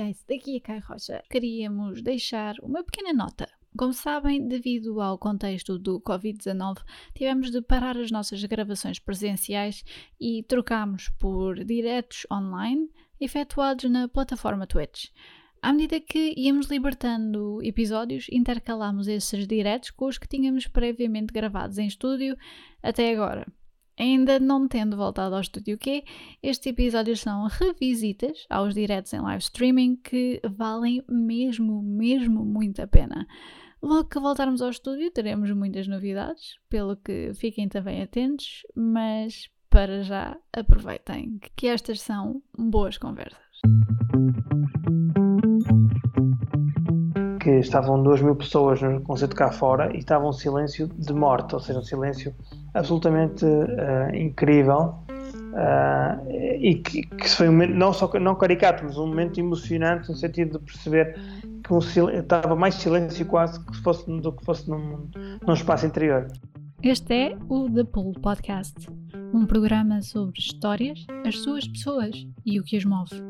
guys, daqui a Kai Rocha. Queríamos deixar uma pequena nota. Como sabem, devido ao contexto do Covid-19, tivemos de parar as nossas gravações presenciais e trocámos por diretos online efetuados na plataforma Twitch. À medida que íamos libertando episódios, intercalámos esses diretos com os que tínhamos previamente gravados em estúdio até agora. Ainda não tendo voltado ao Estúdio Q, estes episódios são revisitas aos diretos em live streaming que valem mesmo, mesmo muito a pena. Logo que voltarmos ao estúdio, teremos muitas novidades, pelo que fiquem também atentos, mas para já aproveitem que estas são boas conversas. Que estavam 2 mil pessoas no concerto cá fora e estava um silêncio de morte, ou seja, um silêncio absolutamente uh, incrível uh, e que, que, foi um momento, não só não caricato, mas um momento emocionante no sentido de perceber que um estava mais silêncio quase que fosse, do que fosse num, num espaço interior. Este é o The Pool Podcast, um programa sobre histórias, as suas pessoas e o que as move.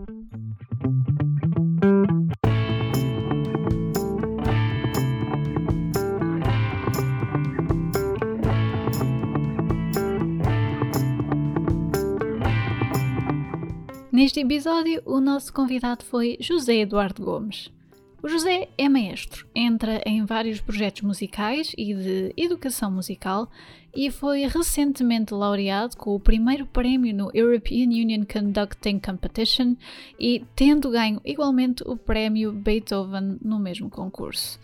Neste episódio, o nosso convidado foi José Eduardo Gomes. O José é maestro, entra em vários projetos musicais e de educação musical e foi recentemente laureado com o primeiro prémio no European Union Conducting Competition e tendo ganho igualmente o prémio Beethoven no mesmo concurso.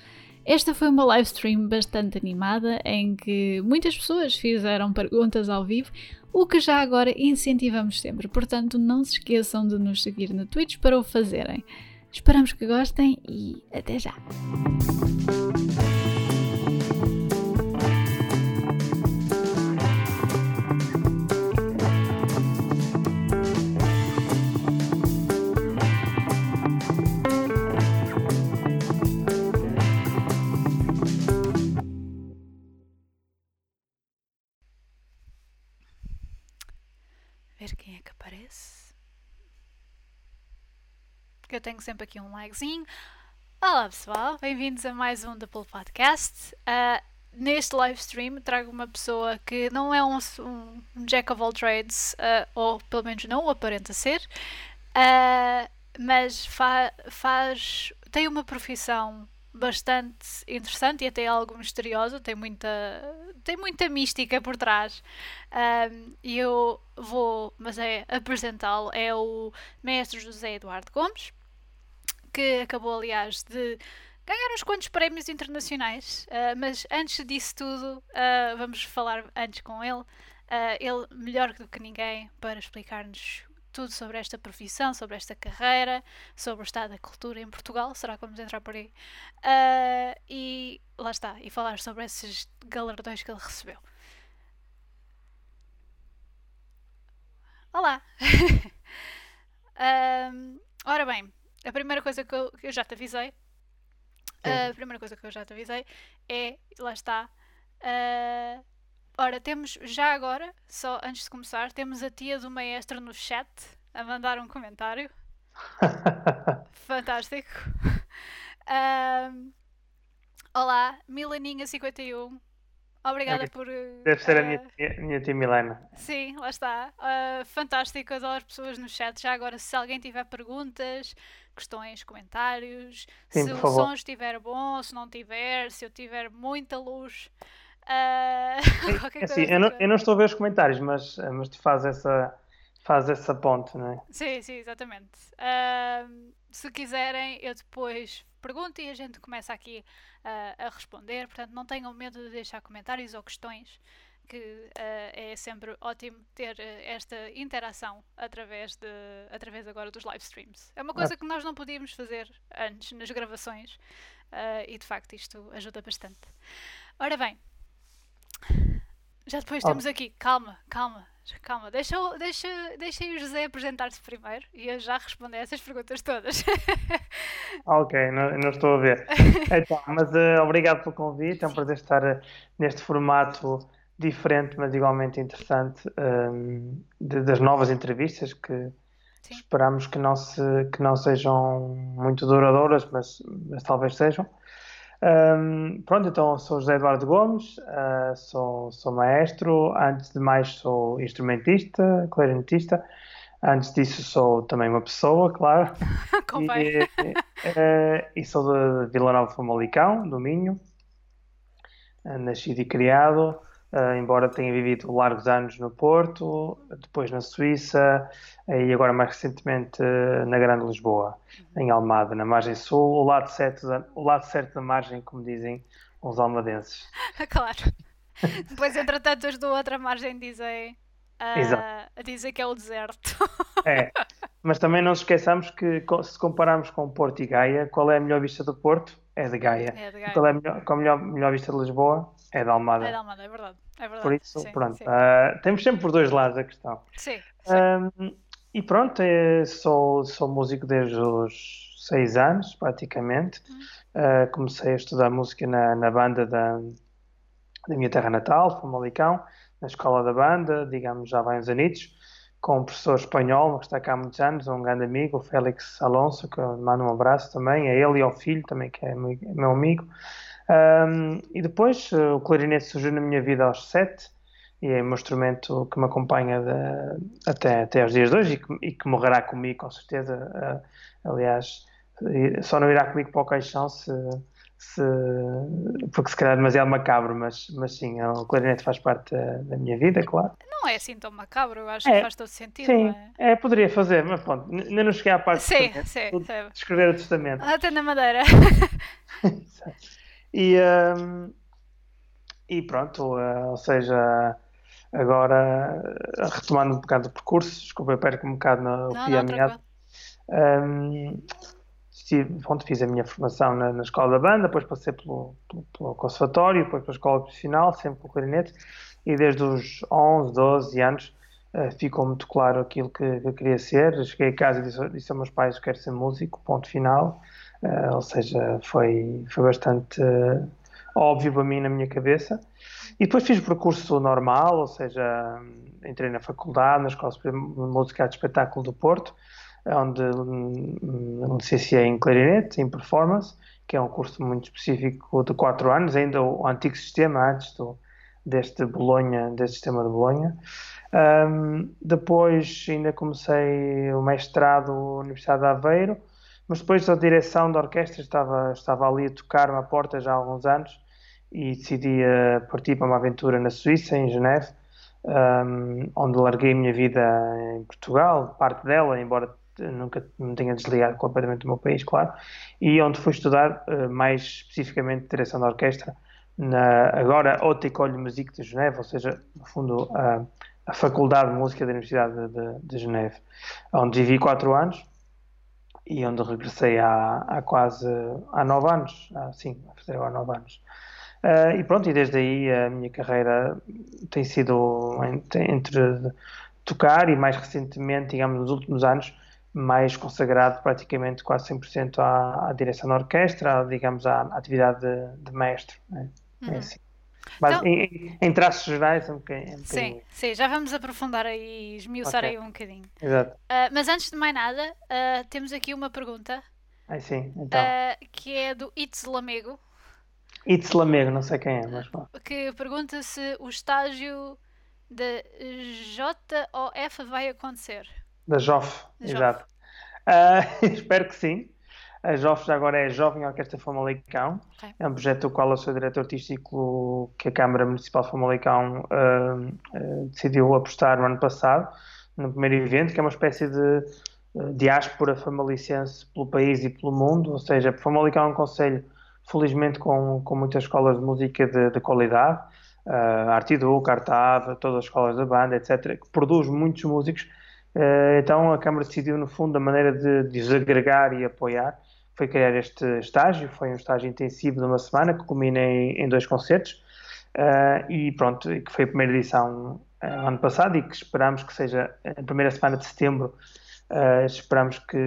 Esta foi uma live stream bastante animada em que muitas pessoas fizeram perguntas ao vivo, o que já agora incentivamos sempre, portanto não se esqueçam de nos seguir no Twitch para o fazerem. Esperamos que gostem e até já! Quem é que aparece eu tenho sempre aqui um likezinho. Olá pessoal, bem-vindos a mais um Double Podcast. Uh, neste live stream trago uma pessoa que não é um, um jack of all trades, uh, ou pelo menos não o aparenta ser, uh, mas fa faz tem uma profissão bastante interessante e até algo misteriosa, tem muita, tem muita mística por trás. E eu vou, mas é apresentá-lo, é o mestre José Eduardo Gomes, que acabou, aliás, de ganhar uns quantos prémios internacionais. Uh, mas antes disso tudo, uh, vamos falar antes com ele. Uh, ele, melhor do que ninguém, para explicar-nos tudo sobre esta profissão, sobre esta carreira, sobre o estado da cultura em Portugal. Será que vamos entrar por aí? e lá está, e falar sobre esses galardões que ele recebeu. Olá! ora bem, a primeira coisa que eu, que eu já te avisei, a primeira coisa que eu já te avisei é, lá está. Uh, ora, temos já agora, só antes de começar, temos a tia do maestro no chat a mandar um comentário. Fantástico. Uh, olá, Milaninha51. Obrigada okay. por. Deve ser uh, a minha, eh, minha tia Milena. Sim, lá está. Uh, fantástico, adoro as pessoas no chat. Já agora, se alguém tiver perguntas, questões, comentários, Sim, se o favor. som estiver bom, se não tiver, se eu tiver muita luz. Uh, é, assim, eu, não, eu, não, estou a ver os comentários, mas, mas tu fazes essa, faz essa ponte, não é? Sim, sim, exatamente. Uh, se quiserem, eu depois pergunto e a gente começa aqui uh, a responder. Portanto, não tenham medo de deixar comentários ou questões que uh, é sempre ótimo ter esta interação através, de, através agora dos live streams. É uma coisa ah. que nós não podíamos fazer antes nas gravações e de facto isto ajuda bastante. Ora bem, já depois oh. temos aqui, calma, calma, calma, deixa, deixa, deixa o José apresentar-se primeiro e eu já responder essas perguntas todas. ok, não, não estou a ver. Então, mas obrigado pelo convite, é um prazer estar neste formato diferente, mas igualmente interessante, um, de, das novas entrevistas que, Sim. Esperamos que não, se, que não sejam muito duradouras, mas, mas talvez sejam. Um, pronto, então sou José Eduardo Gomes, uh, sou, sou maestro, antes de mais sou instrumentista, clarinetista, antes disso sou também uma pessoa, claro, e, uh, e, sou de Vila Nova Famalicão, do Minho, nascido e criado, Uh, embora tenha vivido largos anos no Porto, depois na Suíça e agora mais recentemente uh, na Grande Lisboa, uhum. em Almada, na margem sul, o lado certo da, o lado certo da margem, como dizem os almadenses. claro. depois, entretanto, os da outra margem dizem, uh, dizem que é o deserto. é, mas também não esqueçamos que se compararmos com Porto e Gaia, qual é a melhor vista do Porto? É de Gaia. É de Gaia. Qual é a melhor, qual a melhor, melhor vista de Lisboa? É da Almada. É da Almada, é verdade. É verdade. Por isso, sim, pronto. Sim. Uh, temos sempre por dois lados a questão. Sim. Um, e pronto, sou, sou músico desde os seis anos, praticamente. Uh, comecei a estudar música na, na banda da, da minha terra natal, Famalicão, na escola da banda, digamos, já vai uns anitos, com um professor espanhol, que está cá há muitos anos, um grande amigo, o Félix Alonso, que eu mando um abraço também, a ele e ao filho também, que é meu amigo. Um, e depois uh, o clarinete surgiu na minha vida aos sete e é um instrumento que me acompanha de, até, até aos dias de hoje e que, e que morrerá comigo com certeza. Uh, aliás, só não irá comigo para o caixão se, se, porque se calhar é demasiado macabro, mas, mas sim, o clarinete faz parte da, minha vida, claro. Não é assim tão macabro, eu acho é, que faz todo sentido. Sim, é? é? poderia fazer, mas pronto, ainda não cheguei à parte sim, de, sim, de, de escrever o testamento. Até na madeira. E, um, e pronto, uh, ou seja, agora retomando um bocado o percurso, desculpa, eu perco um bocado no fio meado. Um, pronto, fiz a minha formação na, na, escola da banda, depois passei pelo, pelo, pelo conservatório, depois pela escola profissional, sempre pelo clarinete, e desde os 11, 12 anos uh, ficou muito claro aquilo que, que eu queria ser. Cheguei a casa e disse, disse aos meus pais que quero ser músico, ponto final. Uh, ou seja, foi, foi bastante uh, óbvio para mim na minha cabeça. E depois fiz o percurso normal, ou seja, entrei na faculdade, na Escola de Música de Espetáculo do Porto, onde me licenciei em clarinete, em performance, que é um curso muito específico de 4 anos, ainda o antigo sistema, antes do, deste Bolonha, deste sistema de Bolonha. Um, depois ainda comecei o mestrado na Universidade de Aveiro, mas depois a direção da orquestra estava, estava ali a tocar-me à porta já há alguns anos e decidi partir para uma aventura na Suíça, em Geneve, um, onde larguei a minha vida em Portugal, parte dela, embora nunca me tenha desligado completamente do meu país, claro, e onde fui estudar uh, mais especificamente direção da orquestra, na, agora Haute École Musique de Geneve, ou seja, no fundo a, a Faculdade de Música da Universidade de, de, de Geneve, onde vivi quatro anos e onde regressei há, há quase há nove anos, há, sim, a fazer agora nove anos. Uh, e pronto, e desde aí a minha carreira tem sido entre, entre tocar e mais recentemente, digamos, nos últimos anos, mais consagrado praticamente quase 100% à, à direção da orquestra, digamos, à, à atividade de, de mestre. Né? É uhum. É assim. Mas então, em, em, traços gerais, é um bocadinho. sim, sim, já vamos aprofundar aí e esmiuçar okay. aí um bocadinho. Exato. Uh, mas antes de mais nada, uh, temos aqui uma pergunta. Ah, sim, então. Uh, que é do Itz Lamego. Itz Lamego, não sei quem é, mas bom. Que pergunta se o estágio da JOF vai acontecer. Da JOF, exato. espero que sim. A JOF agora é a Jovem Orquestra Famalicão. Okay. É um projeto do qual eu sou diretor artístico que a Câmara Municipal de Famalicão uh, uh, decidiu apostar no ano passado, no primeiro evento, que é uma espécie de uh, diáspora famalicense pelo país e pelo mundo. Ou seja, Famalicão é um conselho, felizmente, com, com muitas escolas de música de, de qualidade. Uh, Artidu, Cartava, todas as escolas da banda, etc., que produz muitos músicos. então a Câmara decidiu, no fundo, a maneira de desagregar e apoiar foi criar este estágio, foi um estágio intensivo de uma semana que culmina em, em dois concertos uh, e pronto, que foi a primeira edição uh, ano passado e que esperamos que seja a primeira semana de setembro, uh, esperamos que,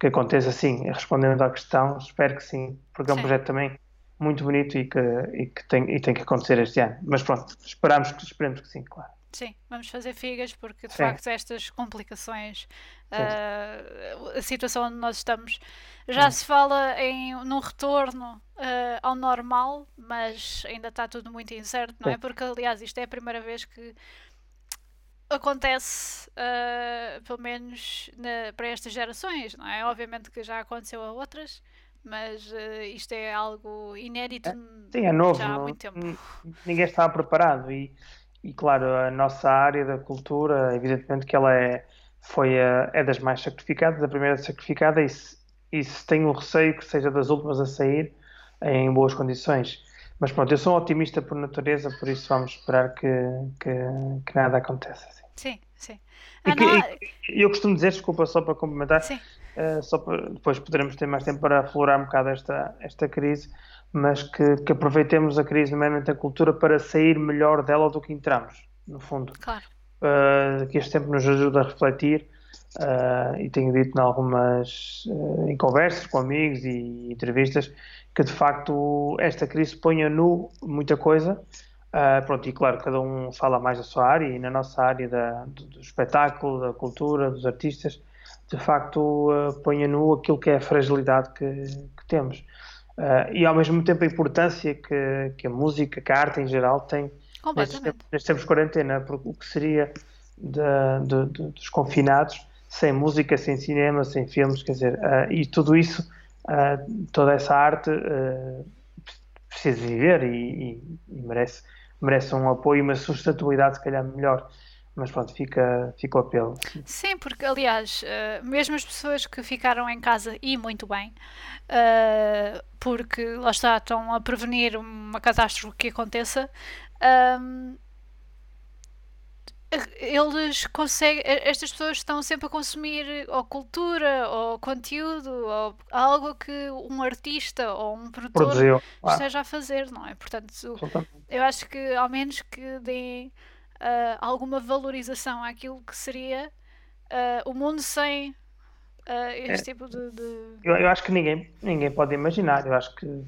que aconteça assim, respondendo à questão, espero que sim, porque é um sim. projeto também muito bonito e que, e que tem, e tem que acontecer este ano, mas pronto, esperamos que, esperemos que sim, claro. Sim, vamos fazer figas porque de Sim. facto estas complicações, uh, a situação onde nós estamos, já se fala em num retorno uh, ao normal, mas ainda está tudo muito incerto, não é? Porque aliás isto é a primeira vez que acontece, uh, pelo menos na, para estas gerações, não é? Obviamente que já aconteceu a outras, mas uh, isto é algo inédito é, sim, é novo, já há muito tempo. Ninguém estava preparado e e claro, a nossa área da cultura, evidentemente que ela é, foi a, é das mais sacrificadas, a primeira sacrificada, e se, e se tenho o receio que seja das últimas a sair em boas condições. Mas pronto, eu sou um otimista por natureza, por isso vamos esperar que, que, que nada aconteça. Assim. Sim, sim. Ah, que, não... eu costumo dizer, desculpa, só para complementar, uh, só para, depois poderemos ter mais tempo para aflorar um bocado esta, esta crise mas que, que aproveitemos a crise, nomeadamente a cultura, para sair melhor dela do que entramos, no fundo. Claro. Uh, que este tempo nos ajuda a refletir, uh, e tenho dito em algumas uh, em conversas com amigos e entrevistas, que de facto esta crise põe a nu muita coisa. Pronto, e claro, cada um fala mais da sua área, e na nossa área da, do, do, espetáculo, da cultura, dos artistas, de facto põe a nu aquilo que é a fragilidade que, que temos. Uh, e ao mesmo tempo a importância que, que a música, que a arte em geral tem nestes tempos, nestes tempos de quarentena, porque o que seria de, de, de, dos confinados sem música, sem cinema, sem filmes, quer dizer, uh, e tudo isso, uh, toda essa arte precisa viver e, e, e, merece, merece um apoio e uma sustentabilidade se calhar melhor mas pronto, fica, fica o apelo. Sim, porque aliás, uh, mesmo as pessoas que ficaram em casa e muito bem, uh, porque lá está, estão a prevenir uma catástrofe que aconteça, um, eles conseguem, estas pessoas estão sempre a consumir ou cultura ou conteúdo ou algo que um artista ou um produtor Produziu. esteja a fazer, não é? Portanto, eu acho que ao menos que deem uh, alguma valorização àquilo que seria uh, o mundo sem uh, este é, tipo de. de... Eu, eu, acho que ninguém, ninguém pode imaginar. Eu acho que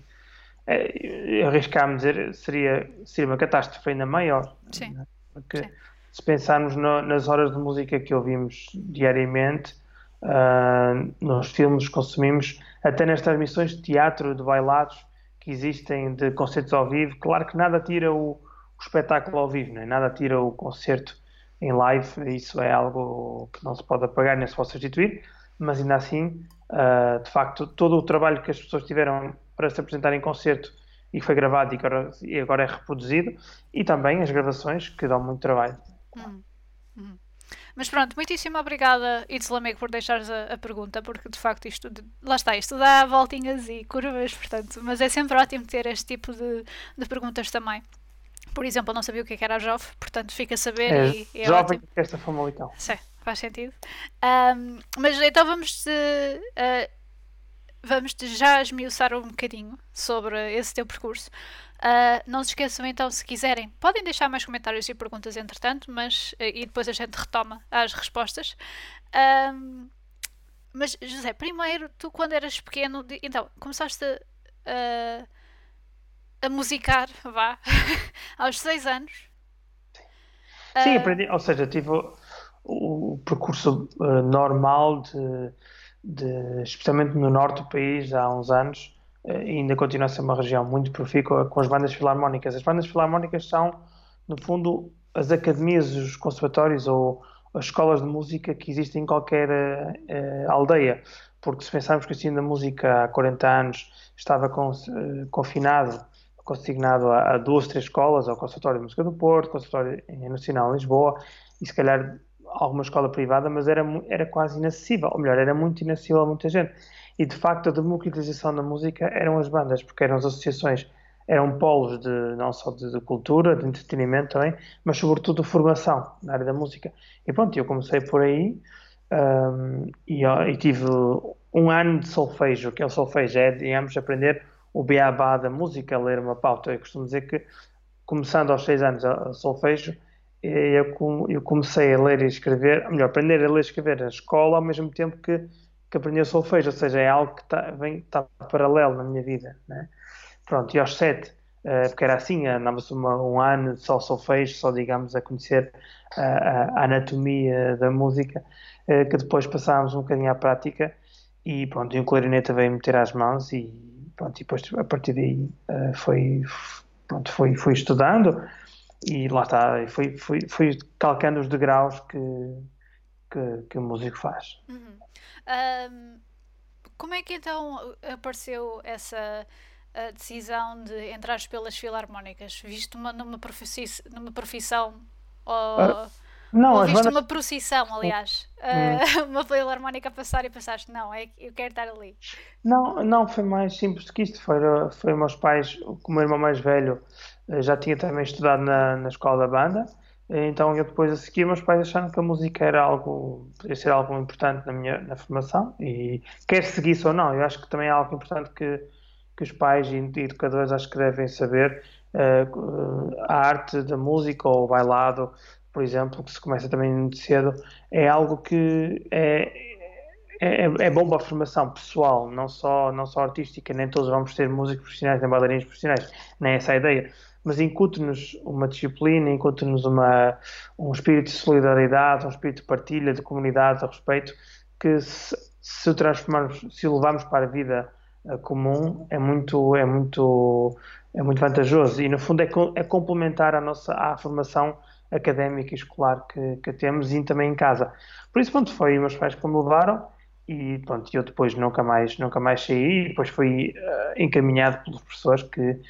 é, arriscar-me dizer seria, seria uma catástrofe ainda maior. Sim. Né? Porque Sim. se pensarmos no, nas horas de música que ouvimos diariamente, uh, nos filmes que consumimos, até nas transmissões de teatro, de bailados que existem, de concertos ao vivo, claro que nada tira o espetáculo ao vivo, é? nada tira o concerto em live, isso é algo que não se pode apagar nem se pode substituir, mas ainda assim, uh, de facto, todo o trabalho que as pessoas tiveram para se apresentar em concerto e que foi gravado e, agora, e agora é reproduzido, e também as gravações que dão muito trabalho. Hum, hum. Mas pronto, muitíssimo obrigada, Itzlamek, por deixares a, a, pergunta, porque de facto isto, lá está, isto dá voltinhas e curvas, portanto, mas é sempre ótimo ter este tipo de, de perguntas também. Por exemplo, eu não sabia o que é era a JOF, portanto fica a saber é, e, e é jovem ótimo. esta Famalicão. Sim, faz sentido. Um, mas então vamos de, uh, vamos de já esmiuçar um bocadinho sobre esse teu percurso. Uh, não se esqueçam então, se quiserem, podem deixar mais comentários e perguntas entretanto, mas uh, e depois a gente retoma as respostas. Um, mas José, primeiro, tu quando eras pequeno, então, começaste a a musicar, vá, aos 6 anos. Sim, uh, aprendi, ou seja, tive o, o percurso uh, normal de, de, especialmente no norte do país há uns anos, uh, ainda continua a ser uma região muito profícua com as bandas filarmónicas. As bandas filarmónicas são, no fundo, as academias, os conservatórios ou as escolas de música que existem em qualquer aldeia. Porque se pensarmos que o ensino da música há 40 anos estava con, confinado consignado a, a, duas, três escolas, ao Conservatório de Música do Porto, Conservatório Nacional em Lisboa, e se calhar alguma escola privada, mas era, era quase inacessível, ou melhor, era muito inacessível a muita gente. E de facto a democratização da música eram as bandas, porque eram as associações, eram polos de, não só de, de cultura, de entretenimento também, mas sobretudo de formação na área da música. E pronto, eu comecei por aí um, e, e, tive um ano de solfejo, que é o solfejo, é, digamos, aprender o beabá da música, ler uma pauta. Eu costumo dizer que, começando aos seis anos a, solfejo, eu, eu, comecei a ler e escrever, melhor, aprender a ler e escrever na escola ao mesmo tempo que, que aprendi a solfejo, ou seja, é algo que está, vem, está paralelo na minha vida. Né? Pronto, e aos sete uh, porque era assim, andava-se um ano só solfejo, só digamos a conhecer a, a anatomia da música, uh, que depois passámos um bocadinho à prática e pronto, e o clarinete veio meter às mãos e pronto, e depois a partir daí uh, foi, pronto, foi, foi estudando e lá está, fui, fui, fui calcando os degraus que, que, que o músico faz. Uhum. Um, como é que então apareceu essa decisão de entrar pelas filarmónicas? Visto uma, numa, profissão, numa profissão ou, uh, não, ou visto bandas... uma procissão, aliás, uh, uma filarmónica passar e pensaste, não, é, eu quero estar ali? Não, não, foi mais simples do que isto. Foi, foi meus pais, o meu irmão mais velho eh, já tinha também estudado na, na escola da banda. Então eu depois a seguir meus pais acharam que a música era algo, podia ser algo importante na minha na formação e quer seguisse ou não, eu acho que também é algo importante que, que os pais e educadores acho que devem saber uh, a arte da música ou o bailado, por exemplo, que se começa também muito cedo, é algo que é, é, é bom para a formação pessoal, não só, não só artística, nem todos vamos ser músicos profissionais, nem bailarinos profissionais, nem essa é a ideia mas incute-nos uma disciplina, incute-nos um espírito de solidariedade, um espírito de partilha, de comunidade, de respeito, que se, se o transformarmos, se o levarmos para a vida uh, comum, é muito, é muito, é muito vantajoso. E no fundo é, é complementar a nossa à formação académica e escolar que, que temos e também em casa. Por isso, pronto, foi meus pais que me levaram e pronto, eu depois nunca mais, nunca mais saí, e depois fui uh, encaminhado pelos professores que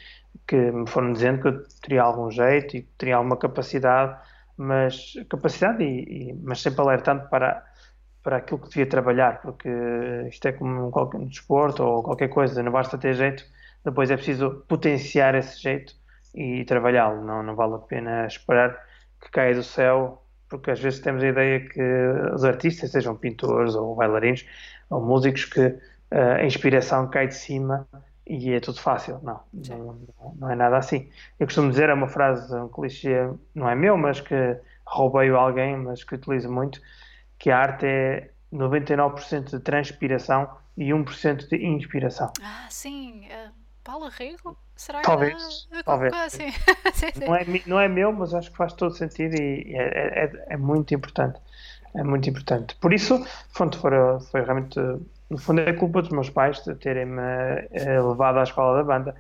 que me foram dizendo que eu teria algum jeito e teria alguma capacidade, mas capacidade e, e mas sempre alertando para para aquilo que devia trabalhar, porque isto é como qualquer desporto ou qualquer coisa, não basta ter jeito, depois é preciso potenciar esse jeito e trabalhá-lo, não, não vale a pena esperar que caia do céu, porque às vezes temos a ideia que os artistas, sejam pintores ou bailarinos ou músicos, que uh, a inspiração cai de cima e é tudo fácil. Não, não, não, é nada assim. Eu costumo dizer, é uma frase, um clichê, não é meu, mas que roubei-o a alguém, mas que utilizo muito, que a arte é 99% de transpiração e 1% de inspiração. Ah, sim. Uh, Paulo Rico? Será talvez, que talvez. Assim? sim, sim. Não, é, não é meu, mas acho que faz todo sentido e é, é, é muito importante. É muito importante. Por isso, pronto, foi, foi realmente no fundo é culpa dos meus pais de terem-me uh, levado à escola da banda.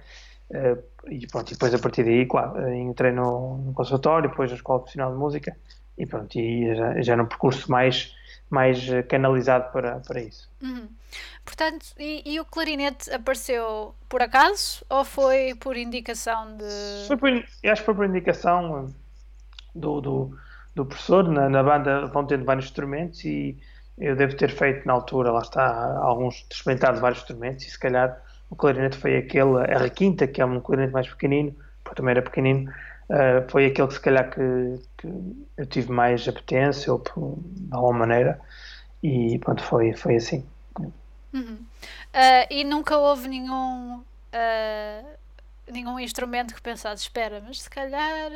Uh, e pronto, e depois a partir daí, claro, eh, entrei no, no conservatório, depois na Escola Profissional de Música e pronto, e já, já num percurso mais, mais canalizado para, para isso. Uhum. Portanto, e, e, o clarinete apareceu por acaso ou foi por indicação de. Foi por, acho que foi por indicação do, do, do professor. Na, na banda vão tendo vários instrumentos e eu devo ter feito na altura, lá está, alguns experimentado vários instrumentos e se calhar o clarinete foi aquele, a requinta, que é um clarinete mais pequenino, porque também era pequenino, uh, foi aquele que se calhar que, que, eu tive mais apetência ou de alguma maneira e pronto, foi, foi assim. Uhum. Uh, e nunca houve nenhum uh, nenhum instrumento que pensasse, espera, mas se calhar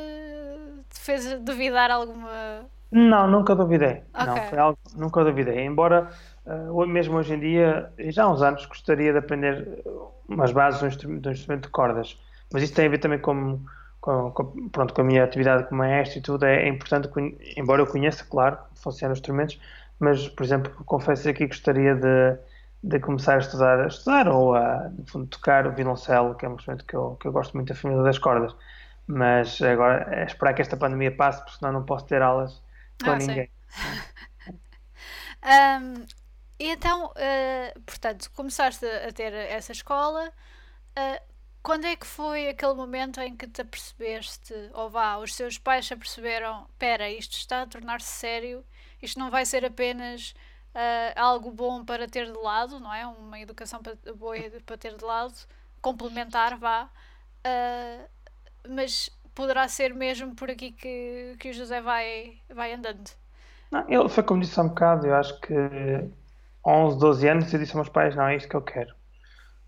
te fez duvidar alguma não, nunca duvidei. Okay. Não, foi algo nunca duvidei. Embora uh, mesmo hoje em dia, já há uns anos, gostaria de aprender umas bases do instrumento, do instrumento de cordas. Mas isso tem a ver também com, com, com, pronto, com a minha atividade como maestro e tudo. É, é importante, embora eu conheça, claro, funcionam os instrumentos, mas, por exemplo, confesso aqui que gostaria de, de começar a estudar, a estudar ou a fundo, tocar o violoncelo, que é um instrumento que eu, que eu gosto muito da família das cordas. Mas agora é esperar que esta pandemia passe, porque senão não posso ter aulas com ah, ninguém. um, e então, uh, portanto, começaste a ter essa escola. Uh, quando é que foi aquele momento em que te apercebeste, ou vá, os seus pais se aperceberam: espera, isto está a tornar-se sério, isto não vai ser apenas uh, algo bom para ter de lado, não é? Uma educação para, boa para ter de lado, complementar, vá, mas poderá ser mesmo por aqui que, que o José vai, vai andando. Não, ele foi como disse há um bocado, eu acho que 11, 12 anos eu disse aos meus pais, não, é isto que eu quero.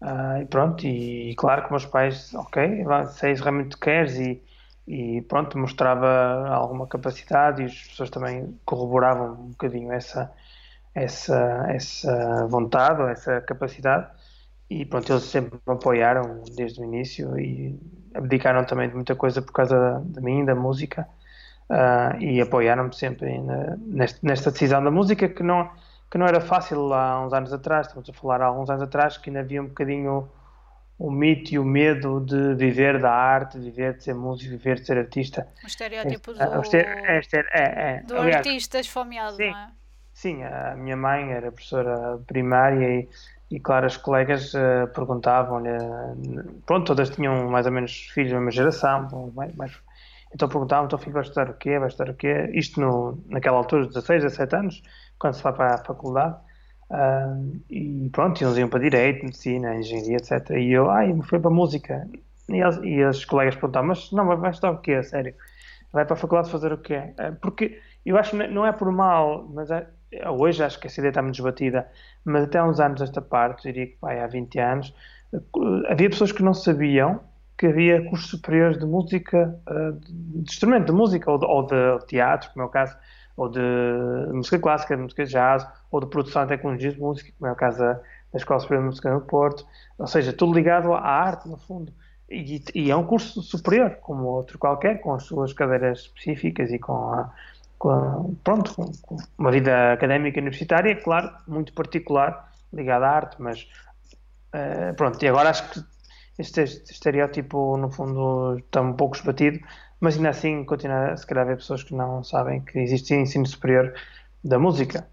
Uh, e pronto, e, claro que meus pais, ok, se isso realmente queres e, e pronto, mostrava alguma capacidade e as pessoas também corroboravam um bocadinho essa, essa, essa vontade ou essa capacidade e pronto, eles sempre me apoiaram desde o início e abdicaram também de muita coisa por causa de mim, da música, uh, e apoiaram-me sempre nesta, nesta, decisão da música que não, que não era fácil há uns anos atrás, estamos a falar há uns anos atrás, que ainda havia um bocadinho o mito e o medo de viver da arte, de viver de ser músico, viver de ser artista. O estereótipo este, do, este, este, é, é, do aliás, artista esfomeado, sim, não é? Sim, a minha mãe era professora primária e, e claro, as colegas uh, perguntavam-lhe, pronto, todas tinham mais ou menos filhos da mesma geração, mais, então perguntavam, teu filho vai estudar o quê, vai estudar o quê? Isto no, naquela altura, 16, 17 anos, quando se vai para a faculdade. E pronto, eles iam para Direito, Medicina, Engenharia, etc. E eu, ai, me fui para Música. E, eles, e os colegas perguntavam, mas não, vai estudar o quê, sério? Vai para a faculdade fazer o quê? Uh, porque eu acho que não é por mal, mas é, hoje acho que essa ideia está muito desbatida, mas até há uns anos esta parte, diria que vai, há 20 anos, havia pessoas que não sabiam que havia cursos superiores de música, ah, de instrumento de música, ou de, ou de teatro, como é o caso, ou de música clássica, de música jazz, ou de produção de tecnologias de música, como é o caso da, Escola Superior de Música no Porto, ou seja, tudo ligado à arte, no fundo. E, e, é um curso superior, como outro qualquer, com as suas cadeiras específicas e com, a, com a, pronto, com, com uma vida académica universitária, claro, muito particular, ligada à arte, mas uh, pronto, e agora acho que este estereótipo, no fundo, está um pouco esbatido, mas ainda assim continua se calhar a haver pessoas que não sabem que existe ensino superior da música.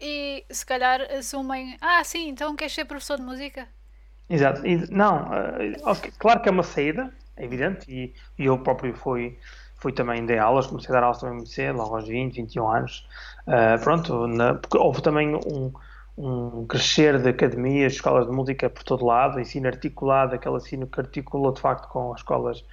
E se calhar assumem, ah, sim, então queres ser professor de música? Exato, e, não, uh, okay, claro que é uma saída, é evidente, e, e, eu próprio fui, fui também de aulas, comecei a dar aulas também muito cedo, logo aos 20, 21 anos, uh, pronto, na, porque houve também um, um crescer de academias, escolas de música por todo lado, ensino articulado, aquele ensino que articula de facto com as escolas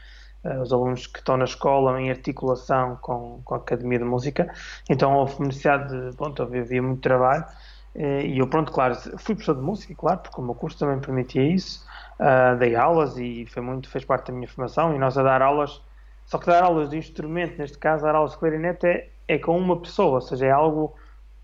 os alunos que estão na escola em articulação com, com a Academia de Música. Então houve necessidade de, pronto, havia muito trabalho. Eh, e eu, pronto, claro, fui professor de música, claro, porque o meu curso também permitia isso. Uh, dei aulas e foi muito, fez parte da minha formação. E nós a dar aulas, só que dar aulas de instrumento, neste caso, dar aulas de clarinete, é, é com uma pessoa, ou seja, é algo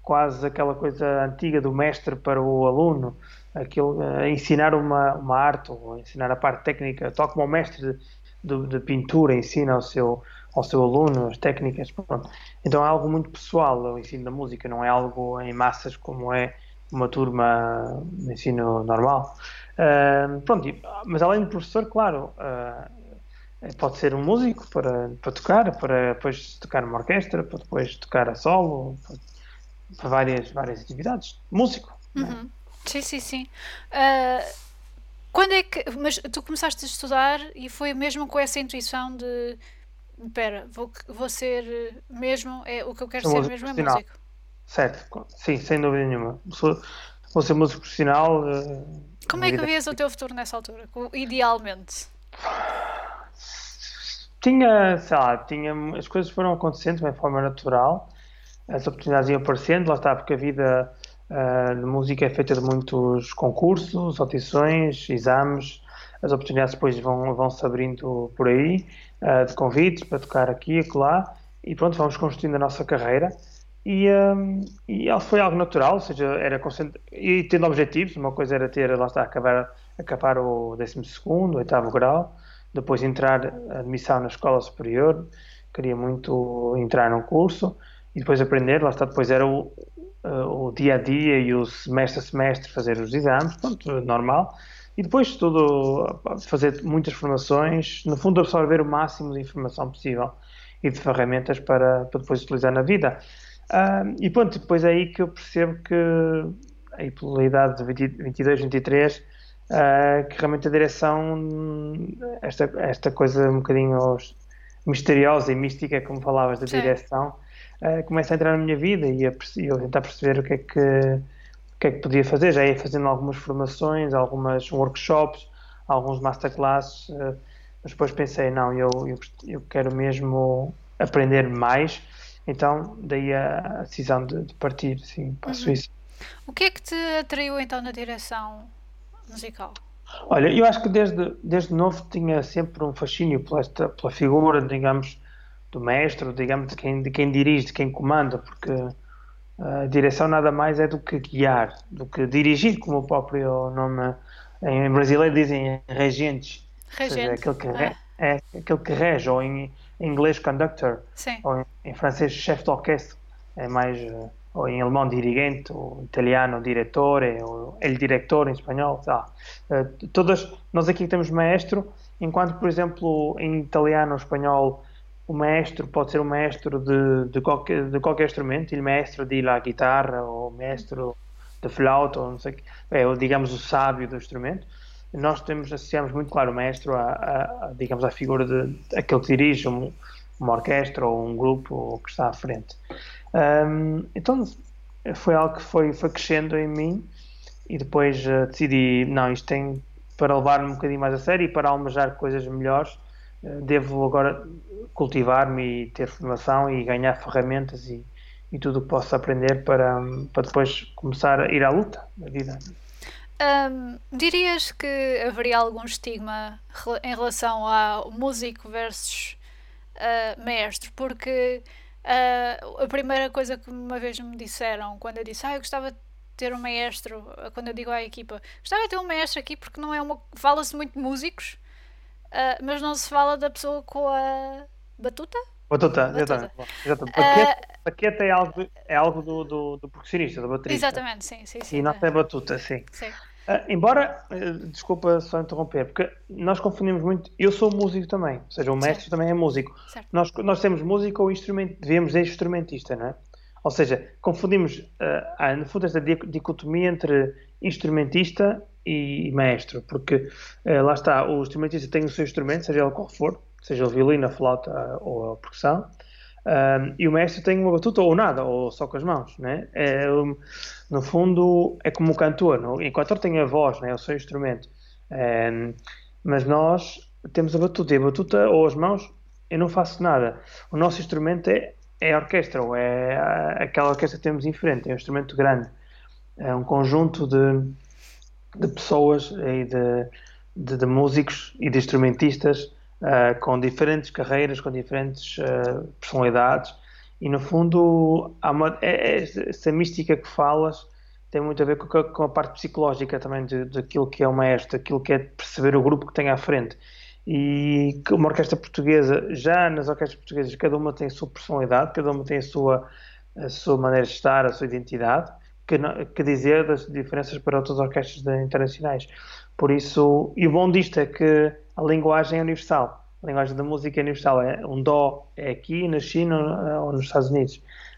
quase aquela coisa antiga do mestre para o aluno, aquilo, uh, ensinar uma, uma arte ou ensinar a parte técnica, tal como o mestre de, pintura ensina ao seu, ao seu aluno as técnicas. Pronto. Então é algo muito pessoal o ensino da música, não é algo em massas como é uma turma de ensino normal. Uh, pronto, mas além de professor, claro, uh, pode ser um músico para, para tocar, para depois tocar numa orquestra, para depois tocar a solo, para, para várias, várias atividades. Músico. Uhum. Né? Sim, sim, sim. Uh quando é que. Mas tu começaste a estudar e foi mesmo com essa intuição de. Espera, vou, vou ser mesmo. É, o que eu quero ser mesmo é músico. Certo, sim, sem dúvida nenhuma. Sou, vou ser músico profissional. Uh, Como é que vias o teu futuro nessa altura? Idealmente? Tinha, sei lá, tinha, as coisas foram acontecendo de uma forma natural, as oportunidades iam aparecendo, lá está, porque a vida a música é feita de muitos concursos, audições, exames. As oportunidades depois vão, vão se abrindo por aí, uh, de convites para tocar aqui e lá. E pronto, vamos construindo a nossa carreira. E, um, e foi algo natural, ou seja, era e tendo objetivos. Uma coisa era ter, lá está, acabar, acabar o 12, 8 grau, depois entrar admissão na escola superior. Queria muito entrar num curso e depois aprender. Lá está, depois era o, o dia a dia e o semestre a semestre fazer os exames, pronto, normal. E depois tudo, fazer muitas formações, no fundo absorver o máximo de informação possível e de ferramentas para, para depois utilizar na vida. Uh, e pronto, depois é aí que eu percebo que, aí pela idade de 20, 22, 23, uh, que realmente a direção, esta, esta coisa um bocadinho misteriosa e mística, como falavas da Sim. direção, uh, começa a entrar na minha vida e a, eu tentar perceber o que é que o que é que podia fazer. Já ia fazendo algumas formações, algumas workshops, alguns masterclasses, uh, mas depois pensei, não, eu, eu, eu, quero mesmo aprender mais, então daí a, a decisão de, de, partir sim, para a. Suíça. O que é que te atraiu então na direção musical? Olha, eu acho que desde, desde novo tinha sempre um fascínio pela, esta, pela figura, digamos, do mestre, digamos, de quem, de quem dirige, de quem comanda, porque A direção nada mais é do que guiar, do que dirigir, como o próprio nome em brasileiro dizem regentes. Regente. Seja, aquele que, re, é, aquele que rege, ou em, em inglês conductor, Sim. ou em, em francês chefe de orquestra, é mais, ou em alemão dirigente, ou italiano direttore, ou el director em espanhol, tá. todas, nós aqui temos maestro, enquanto por exemplo em italiano ou espanhol o maestro pode ser o maestro de, de, qualquer, de qualquer instrumento, o maestro de la guitarra, ou o maestro de flauta, ou não sei é, ou digamos o sábio do instrumento. Nós temos, associamos muito claro o maestro a, a, a digamos, à figura de, aquele que dirige um, uma orquestra ou um grupo ou que está à frente. Um, então foi algo que foi, foi crescendo em mim e depois uh, decidi, não, isto tem para levar-me um bocadinho mais a sério e para almejar coisas melhores, devo agora cultivar-me e ter formação e ganhar ferramentas e, e tudo o que posso aprender para, para depois começar a ir à luta da vida. Dirias que haveria algum estigma em relação ao músico versus uh, maestro? Porque uh, a primeira coisa que uma vez me disseram quando eu disse ah, eu gostava de ter um maestro, quando eu digo à equipa, gostava de ter um maestro aqui porque não é uma. Fala-se muito de músicos, uh, mas não se fala da pessoa com a Batuta? Batuta, exatamente. exatamente. Paquete, uh, paquete é algo, é algo do, do, do percussionista, do baterista. Exatamente, sim, sim, sim. E não é batuta, sim. sim. Uh, embora, uh, desculpa só interromper, porque nós confundimos muito. Eu sou músico também, ou seja, o mestre certo. também é músico. Nós, nós temos músico ou instrumento, devemos ser instrumentista, não é? Ou seja, confundimos, uh, no fundo, esta dicotomia entre instrumentista e maestro, porque lá está, o instrumentista tem o seu instrumento, seja ele qual for, seja o violino, a flauta ou a percussão, um, e o mestre tem uma batuta ou nada, ou só com as mãos, né? É, um, no fundo, é como o cantor, não? o cantor tem a voz, né? o seu instrumento, um, mas nós temos a batuta, e a batuta ou as mãos, eu não faço nada. O nosso instrumento é, é a orquestra, ou é aquela orquestra que temos em frente, é um instrumento grande, é um conjunto de, de pessoas e de, de, de músicos e de instrumentistas uh, com diferentes carreiras, com diferentes uh, personalidades, e no fundo uma, é, é, essa mística que falas tem muito a ver com a, com a parte psicológica também daquilo que é o maestro, daquilo que é perceber o grupo que tem à frente. E uma orquestra portuguesa, já nas orquestras portuguesas, cada uma tem a sua personalidade, cada uma tem a sua, a sua maneira de estar, a sua identidade, que, que dizer das diferenças para outras orquestras internacionais. Por isso, e o bom disto é que a linguagem é universal. A linguagem da música é universal. É, um dó é aqui na China ou nos Estados Unidos.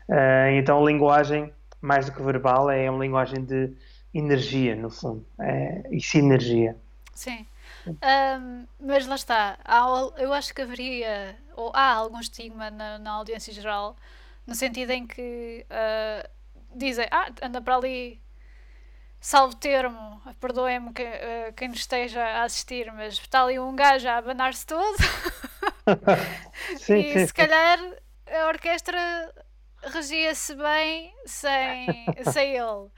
Uh, então a linguagem, mais do que verbal, é uma linguagem de energia, no fundo. É, e sinergia. Sim. Um, mas lá está, há, eu acho que haveria, ou há algum estigma na, na audiência geral, no sentido em que uh, dizem, ah, anda para ali salvo termo, perdoem-me que, uh, quem nos esteja a assistir, mas está ali um gajo a abanar-se todo. sim, e sim, se calhar a orquestra regia-se bem sem, sem ele.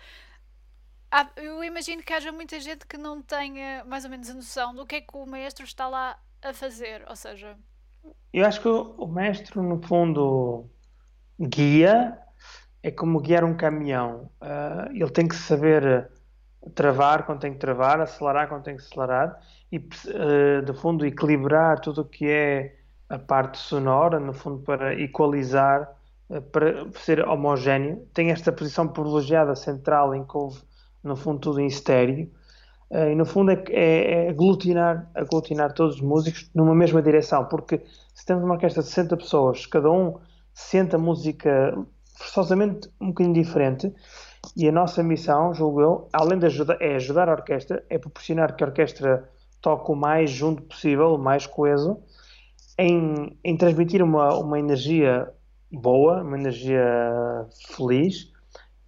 Há, eu imagino que haja muita gente que não tenha mais ou menos a noção do que é que o maestro está lá a fazer, ou seja... Eu acho que o, o maestro, no fundo, guia é como guiar um caminhão. Uh, ele tem que saber travar quando tem que travar, acelerar quando tem que acelerar e, uh, de fundo, equilibrar tudo o que é a parte sonora, no fundo, para equalizar, uh, para ser homogéneo. Tem esta posição privilegiada central em que houve, no fundo, tudo em estéreo. E, no fundo, é, é, é aglutinar, aglutinar todos os músicos numa mesma direção, porque se temos uma orquestra de 60 pessoas, cada um sente a música forçosamente um bocadinho diferente. E a nossa missão, julgo eu, além de ajudar, é ajudar a orquestra, é proporcionar que a orquestra toque o mais junto possível, o mais coeso, em, em transmitir uma, uma energia boa, uma energia feliz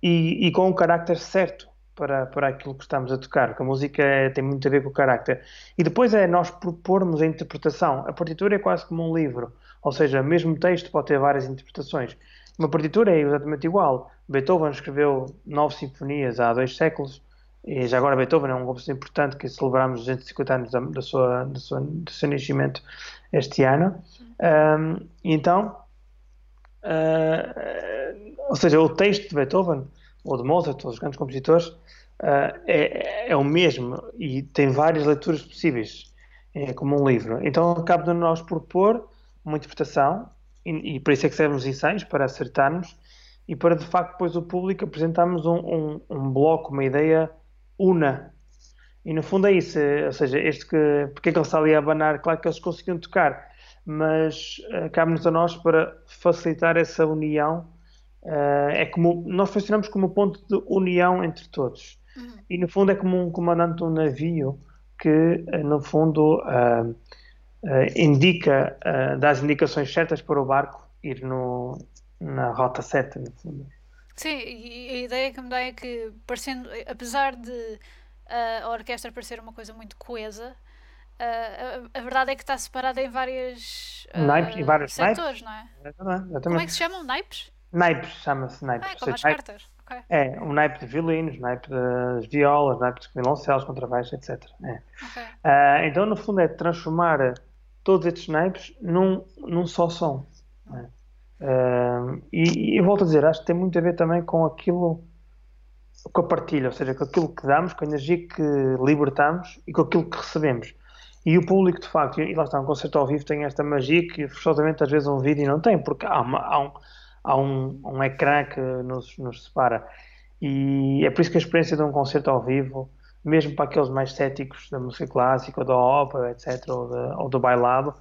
e, e com o carácter certo para, para aquilo que estamos a tocar, porque a música é, tem muito a ver com o carácter. E depois é nós propormos a interpretação. A partitura é quase como um livro, ou seja, o mesmo texto pode ter várias interpretações. Uma partitura é exatamente igual. Beethoven escreveu nove sinfonias há dois séculos, e já agora Beethoven é um compositor importante que celebramos 250 anos da, da sua, da sua, do seu nascimento este ano. Um, então, uh, ou seja, o texto de Beethoven ou de Mozart, todos os grandes compositores, uh, é, é o mesmo e tem várias leituras possíveis, é como um livro. Então, cabe de nós propor uma interpretação e, e por isso é que servem os ensaios, para acertarmos e para, de facto, depois o público apresentarmos um, um, um bloco, uma ideia una. E no fundo é isso, ou seja, este que, porque é que ele está ali a abanar? Claro que eles conseguiam tocar, mas uh, cabe-nos a nós para facilitar essa união Uh, é como nós funcionamos como ponto de união entre todos. Uhum. E no fundo é como um comandante de um navio que, uh, no fundo, uh, indica, dá as indicações certas para o barco ir no, na rota 7, no fundo. Sim, e a ideia que me dá é que, parecendo, apesar de a orquestra parecer uma coisa muito coesa, a, a, verdade é que está separada em várias naipes, em vários setores, naipes. não é? Exatamente. Como é que se chamam? Naipes? Naipes, chama-se naipes. Ah, é como as cartas. Okay. É, um naipe de violinos, naipe das violas, naipe de violoncelos, contrabaixo, etc. É. Okay. Uh, então, no fundo, é transformar todos estes naipes num, num só som. É? Uh, e, e volto a dizer, acho que tem muito a ver também com aquilo, com a partilha, ou seja, com aquilo que damos, com a energia que libertamos e com aquilo que recebemos. E o público, de facto, e lá está, um concerto ao vivo tem esta magia que, forçosamente, às vezes um vídeo não tem, porque há, uma, há um há um, um ecrã que nos, nos separa. E é por isso que a experiência de um concerto ao vivo, mesmo para aqueles mais céticos da música clássica ou da ópera, etc., ou, de, ou do bailado,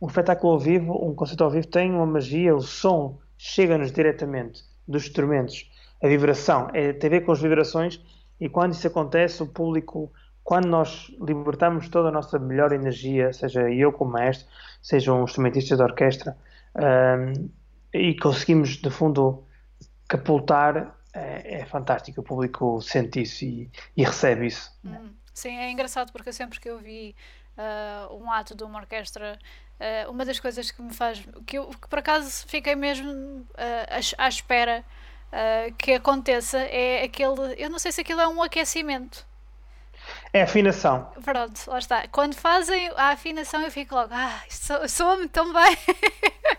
um espetáculo ao vivo, um concerto ao vivo tem uma magia, o som chega-nos diretamente dos instrumentos, a vibração, é, tem a ver com as vibrações, e quando isso acontece, o público, quando nós libertamos toda a nossa melhor energia, seja eu como mestre, seja um instrumentista de orquestra, um, e conseguimos, de fundo, capultar, é, é fantástico. O público sente isso e, e recebe isso. Hum, sim, é engraçado porque sempre que eu vi uh, um ato de uma orquestra, uh, uma das coisas que me faz. que eu que por acaso fiquei mesmo uh, à, à, espera que aconteça é aquele. Eu não sei se aquilo é um aquecimento. É afinação. Pronto, lá está. Quando fazem a afinação eu fico logo, ah, soa-me tão bem.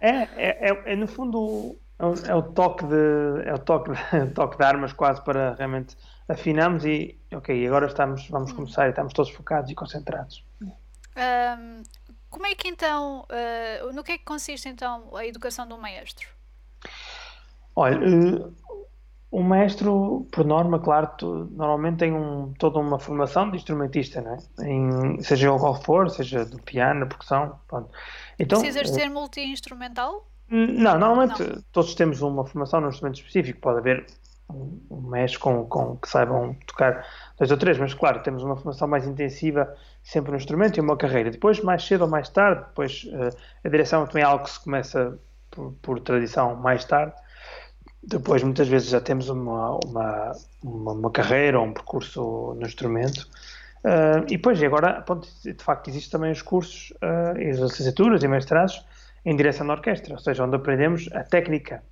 É, é, é, é, no fundo é o, é o, toque de é o toque de, toque de armas quase para realmente afinamos e ok agora estamos vamos hum. começar e estamos todos focados e concentrados. Um, como é que então uh, no que é que consiste então a educação de um maestro? Olha, uh, o maestro, por norma, claro, tu, normalmente tem um, toda uma formação de instrumentista, não é? Em, seja o qual for, seja do piano, percussão, pronto. Então, Precisas ser multi-instrumental? Não, normalmente não. todos temos uma formação num instrumento específico. Pode haver um, mestre com, com, que saibam tocar dois ou três, mas claro, temos uma formação mais intensiva sempre no instrumento e uma carreira. Depois, mais cedo ou mais tarde, depois uh, a direção também é algo que se começa por, por, tradição mais tarde. Depois, muitas vezes, já temos uma, uma, uma, uma carreira ou um percurso no instrumento. Uh, e depois, agora, pronto, de facto, existem também os cursos, uh, as licenciaturas e mestrados em direção da orquestra, ou seja, onde aprendemos a técnica,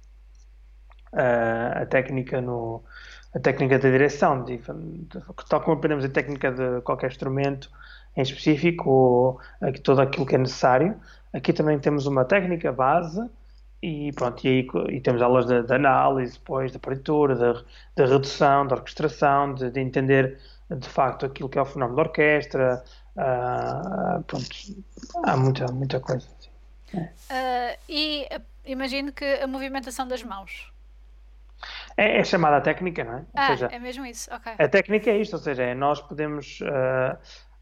uh, a técnica no, a técnica da direção, de, de, tal como aprendemos a técnica de qualquer instrumento em específico, ou todo aquilo que é necessário, aqui também temos uma técnica base e pronto, e aí e temos aulas de, de análise, depois da partitura, da redução, da orquestração, de, de entender de facto aquilo que é o fenómeno da orquestra. Uh, pronto, há muita, muita coisa. Uh, e imagino que a movimentação das mãos. É, é chamada técnica, não é? Ah, seja, é mesmo isso, ok. A técnica é isto, ou seja, é nós podemos. Uh,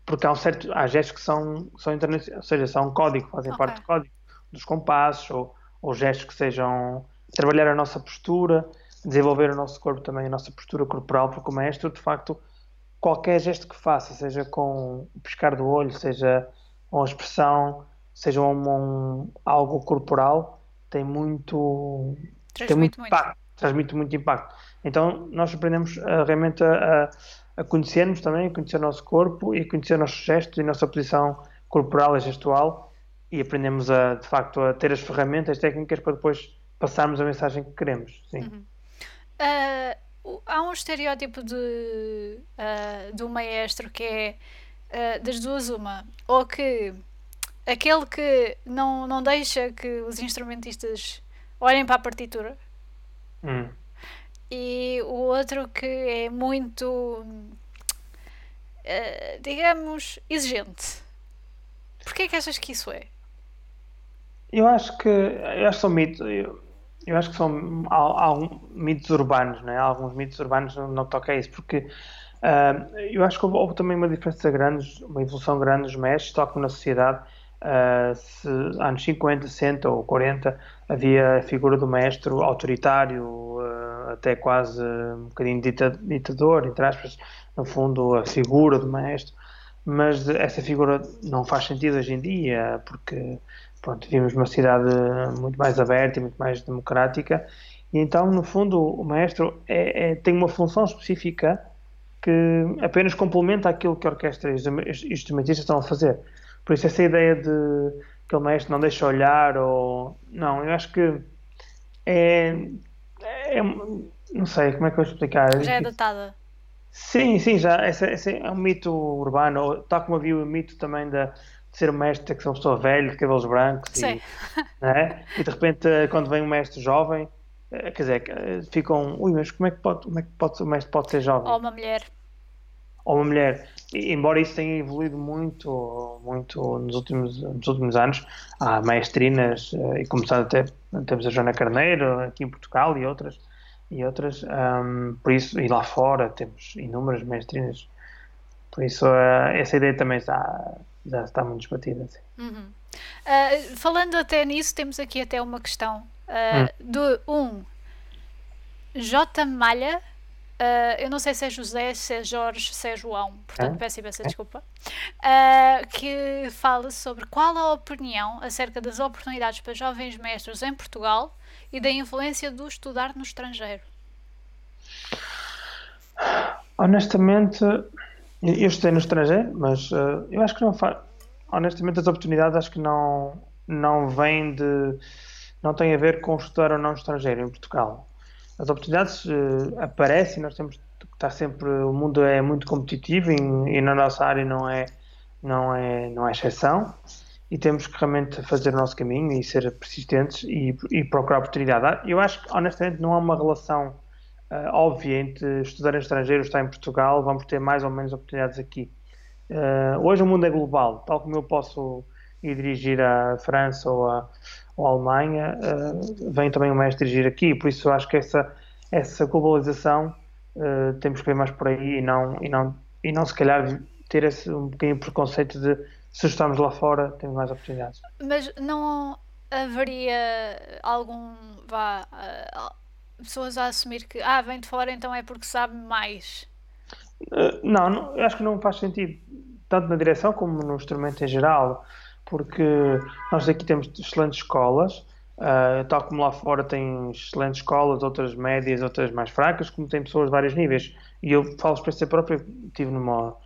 porque há um certo. Há gestos que são, são internacionais, ou seja, são código, fazem okay. parte do código dos compassos, ou, ou gestos que sejam. trabalhar a nossa postura, desenvolver o nosso corpo também, a nossa postura corporal, porque o maestro, de facto, qualquer gesto que faça, seja com o piscar do olho, seja uma expressão, seja um, um algo corporal, tem muito, transmite tem muito, muito, impacto, transmite muito impacto. Então nós aprendemos a, realmente a, a conhecermos também, a conhecer o nosso corpo e a conhecer nossos gestos e a nossa posição corporal e gestual e aprendemos a, de facto a ter as ferramentas técnicas para depois passarmos a mensagem que queremos. Sim. Uhum. Uh há um estereótipo de, uh, do maestro que é uh, das duas uma. Ou que aquele que não, não deixa que os instrumentistas olhem para a partitura. Hum. E o outro que é muito, eh, digamos, exigente. Porquê é que achas que isso é? Eu acho que, eu acho que são mitos. Eu, eu acho que são há, há um- mitos urbanos, né? Há alguns mitos urbanos no, no que toca a isso, porque ah, eu acho que houve, houve também uma diferença grande, uma evolução grande nos mestres, tal como na sociedade. Ah, se anos 50, 60 ou 40 havia a figura do mestre autoritário, ah, até quase um bocadinho dita- ditador, entre aspas, no fundo, a figura do mestre. Mas essa figura não faz sentido hoje em dia, porque pronto, vivemos numa cidade muito mais aberta e muito mais democrática, e então, no fundo, o maestro é- é- tem uma função específica que apenas complementa aquilo que a orquestra e instrumentistas estão a fazer. Por isso, essa ideia de que o maestro não deixa olhar, ou. Não, eu acho que é. é- não sei como é que eu vou explicar. Já é datada. Sim, sim, já. Esse, esse é um mito urbano, tal como havia o mito também da, de ser um mestre, que ser uma pessoa velha, de cabelos brancos, Sim. e, não é? e de repente, quando vem um mestre jovem, eh, quer dizer, eh, ficam, ui, mas como é que pode, como é que pode, o mestre pode ser jovem? Ou uma mulher. Ou uma mulher. E, embora isso tenha evoluído muito, muito nos últimos, nos últimos anos, há maestrinas, eh, e começando até, temos a Joana Carneiro aqui em Portugal e outras, e outras, ahm, por isso, e lá fora temos inúmeras maestrinas, por isso eh, essa ideia também está, já está muito desbatida. Assim. Uhum. Ah, falando até nisso, temos aqui até uma questão ah, do um J. Malha. Ah, eu não sei se é José, se é Jorge, se é João, portanto É? peço imensa desculpa. ah, que fala sobre qual a opinião acerca das oportunidades para jovens mestres em Portugal e da influência do estudar no estrangeiro. Honestamente, eu estudei no estrangeiro, mas eh, eu acho que não faz. Honestamente, as oportunidades acho que não, não vêm de. não têm a ver com estudar ou não no estrangeiro, em Portugal. As oportunidades eh, aparecem, nós temos que estar sempre. O mundo é muito competitivo e, e na nossa área não é, não, é, não é exceção. E temos que realmente fazer o nosso caminho e ser persistentes e, e procurar oportunidade. Eu acho que, honestamente, não há uma relação ah, óbvia entre estudar em estrangeiro estar em Portugal, vamos ter mais ou menos oportunidades aqui. Ah, hoje o mundo é global, tal como eu posso ir dirigir à França ou à, ou à Alemanha, ah, vem também o mestre dirigir aqui, por isso acho que essa, essa globalização ah, temos que ver mais por aí e não, e não, e não se calhar ter esse um bocadinho de preconceito de se estamos lá fora temos mais oportunidades. Mas não haveria algum. Vá. ah, pessoas a assumir que. Ah, vem de fora, então é porque sabe mais. Uh, Não, não, acho que não faz sentido, tanto na direção como no instrumento em geral, porque nós aqui temos excelentes escolas, uh, tal como lá fora tem excelentes escolas, outras médias, outras mais fracas, como tem pessoas de vários níveis. E eu falo experiência própria, eu estive numa,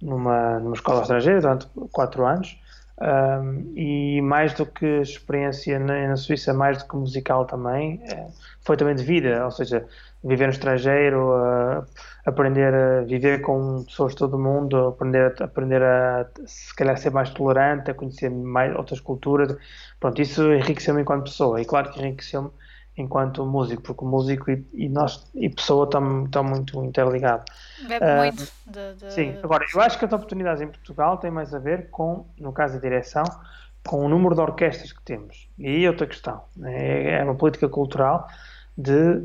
numa, numa escola estrangeira durante quatro anos, um, e mais do que experiência na, na Suíça, mais do que musical também, eh, foi também de vida, ou seja, viver no estrangeiro, uh, aprender a viver com pessoas de todo o mundo, aprender, a- aprender a se calhar ser mais tolerante, a conhecer mais outras culturas. Pronto, isso enriqueceu-me enquanto pessoa e claro que enriqueceu-me enquanto músico, porque o músico e, e nós e pessoa estão, estão muito interligados. Bebe Ah, muito de. de- Sim, agora eu acho que as oportunidades em Portugal têm mais a ver com, no caso da direção, com o número de orquestras que temos. E aí é outra questão. É, é uma política cultural de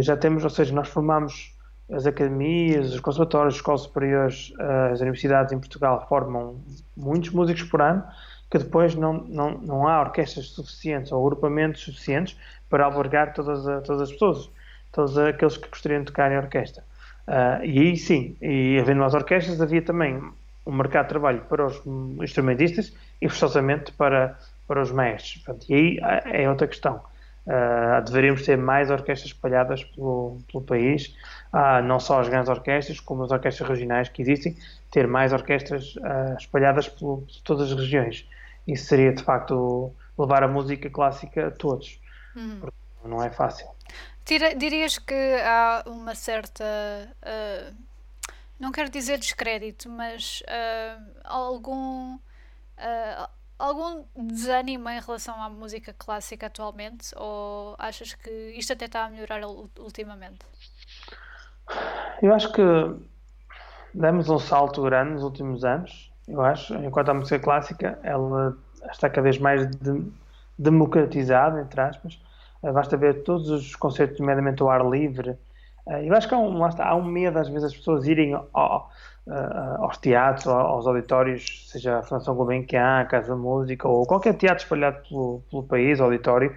já temos, ou seja, nós formamos as academias, os conservatórios, as escolas superiores, eh, as universidades em Portugal formam muitos músicos por ano que depois não, não, não há orquestras suficientes ou agrupamentos suficientes para albergar todas, a- todas as pessoas, todos aqueles que gostariam de tocar em orquestra. Ah, e aí sim, e havendo mais orquestras, havia também um mercado de trabalho para os instrumentistas e forçosamente para, para os mestres. Portanto, e aí é outra questão. Ah, deveríamos ter mais orquestras espalhadas pelo, pelo país, Ah, não só as grandes orquestras, como as orquestras regionais que existem, ter mais orquestras ah, espalhadas pelo- por todas as regiões. Isso seria de facto levar a música clássica a todos. Uhum. Não é fácil. Tira- dirias que há uma certa. ah, não quero dizer descrédito, mas algum. Algum desânimo em relação à música clássica atualmente? Ou achas que isto até está a melhorar ultimamente? Eu acho que demos um salto grande nos últimos anos, eu acho. Enquanto a música clássica, ela está cada vez mais de, democratizada, entre aspas. Eh, basta ver todos os concertos, nomeadamente ao ar livre. Eh, eu acho que há um, há um medo, às vezes, as pessoas irem ao, aos teatros, aos auditórios, seja a Fundação Gulbenkian, a Casa Música, ou qualquer teatro espalhado pelo, pelo país, auditório.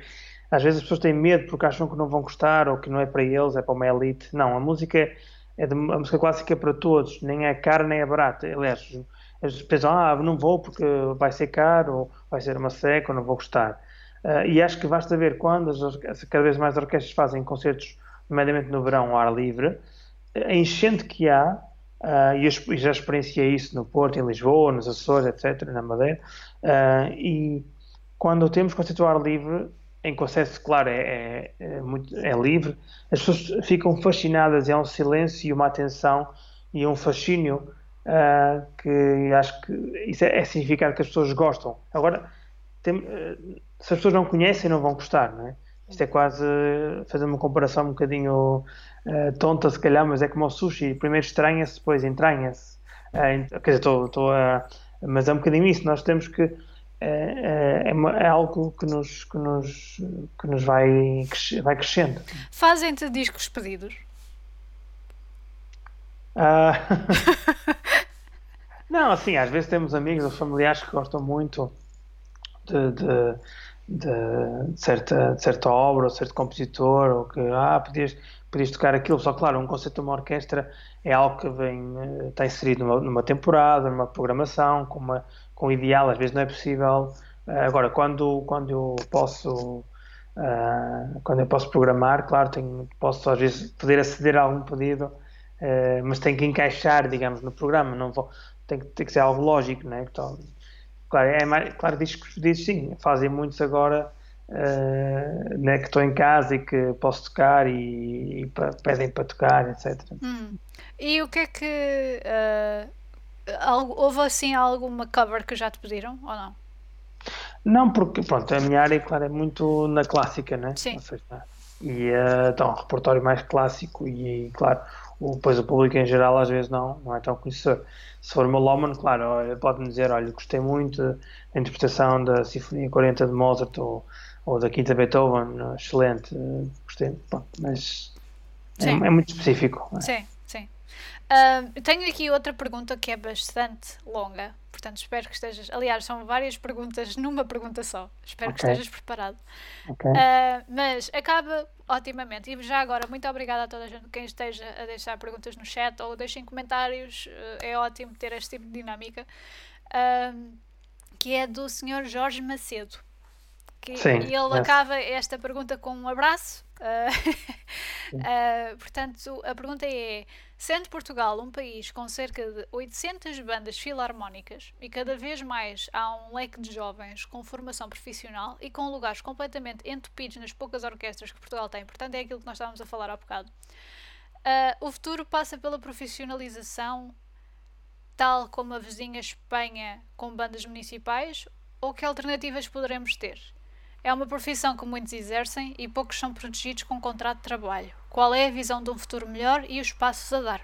Às vezes as pessoas têm medo porque acham que não vão gostar ou que não é para eles, é para uma elite. Não, a música é, de, a música clássica é para todos, nem é cara nem é barata. Aliás, as pensam, ah, não vou porque vai ser caro, ou vai ser uma seca, ou não vou gostar. Uh, e acho que basta ver quando as, cada vez mais orquestras fazem concertos, nomeadamente no verão, ao ar livre, a enchente que há, uh, e já experienciei isso no Porto, em Lisboa, nos Açores, etc., na Madeira, uh, e quando temos concerto ao ar livre, em que o acesso, claro, é, é, é, muito, é livre, as pessoas ficam fascinadas, é um silêncio e uma atenção e um fascínio uh, que acho que isso é, é, significado que as pessoas gostam. Agora, tem, se as pessoas não conhecem, não vão gostar, não é? Isto é quase fazer uma comparação um bocadinho uh, tonta, se calhar, mas é como o sushi: primeiro estranha-se, depois entranha-se. quer dizer, estou a. Mas é um bocadinho isso, nós temos que é, é, é, é, algo que nos, que nos, que nos vai, vai crescendo. Fazem-te discos pedidos? Uh... não, assim, às vezes temos amigos ou familiares que gostam muito de, de, de, de certa, de certa obra ou certo compositor, ou que, ah, podias, podias tocar aquilo. Só, claro, um concerto de uma orquestra é algo que vem, eh, está inserido numa, numa temporada, numa programação, com uma com o ideal, às vezes não é possível. Uh, agora, quando, quando eu posso uh, quando eu posso programar, claro, tenho, posso às vezes poder aceder a algum pedido, uh, mas tem que encaixar, digamos, no programa, não vou, tem, que, tem que ser algo lógico, né? Então, claro, é mais, claro, diz, diz sim, fazem muitos agora Uh, né, que estou em casa e que posso tocar e, e pedem para tocar, etc. Hum. E o que é que uh, houve assim alguma cover que já te pediram ou não? Não, porque pronto, a minha área, claro, é muito na clássica, né? Sim. Seja, e uh, então, um repertório mais clássico e, claro, o, depois o público em geral às vezes não, não é tão conhecedor. Se for melómano, claro, pode-me dizer, olha, gostei muito da interpretação da Sinfonia 40 de Mozart ou, ou da Quinta Beethoven, excelente, gostei, mas é, é, muito específico. É? Sim. Uh, tenho aqui outra pergunta que é bastante longa, portanto espero que estejas. Aliás, são várias perguntas numa pergunta só. Espero okay. que estejas preparado. Okay. Uh, mas acaba otimamente. E já agora, muito obrigada a toda a gente quem esteja a deixar perguntas no chat ou deixem comentários. Uh, é ótimo ter este tipo de dinâmica. que é do Sr. Jorge Macedo. Que, Sim, e ele acaba esta pergunta com um abraço. portanto, a pergunta é Sendo Portugal um país com cerca de 800 bandas filarmónicas e cada vez mais há um leque de jovens com formação profissional e com lugares completamente entupidos nas poucas orquestras que Portugal tem, portanto é aquilo que nós estávamos a falar há bocado, uh, o futuro passa pela profissionalização, tal como a vizinha Espanha com bandas municipais, ou que alternativas poderemos ter? É uma profissão que muitos exercem e poucos são protegidos com um contrato de trabalho. Qual é a visão de um futuro melhor e os passos a dar?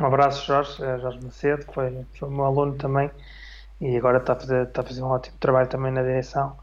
Um abraço, Jorge, é Jorge Macedo, foi, foi meu aluno também e agora está a, fazer, está a fazer um ótimo trabalho também na direção.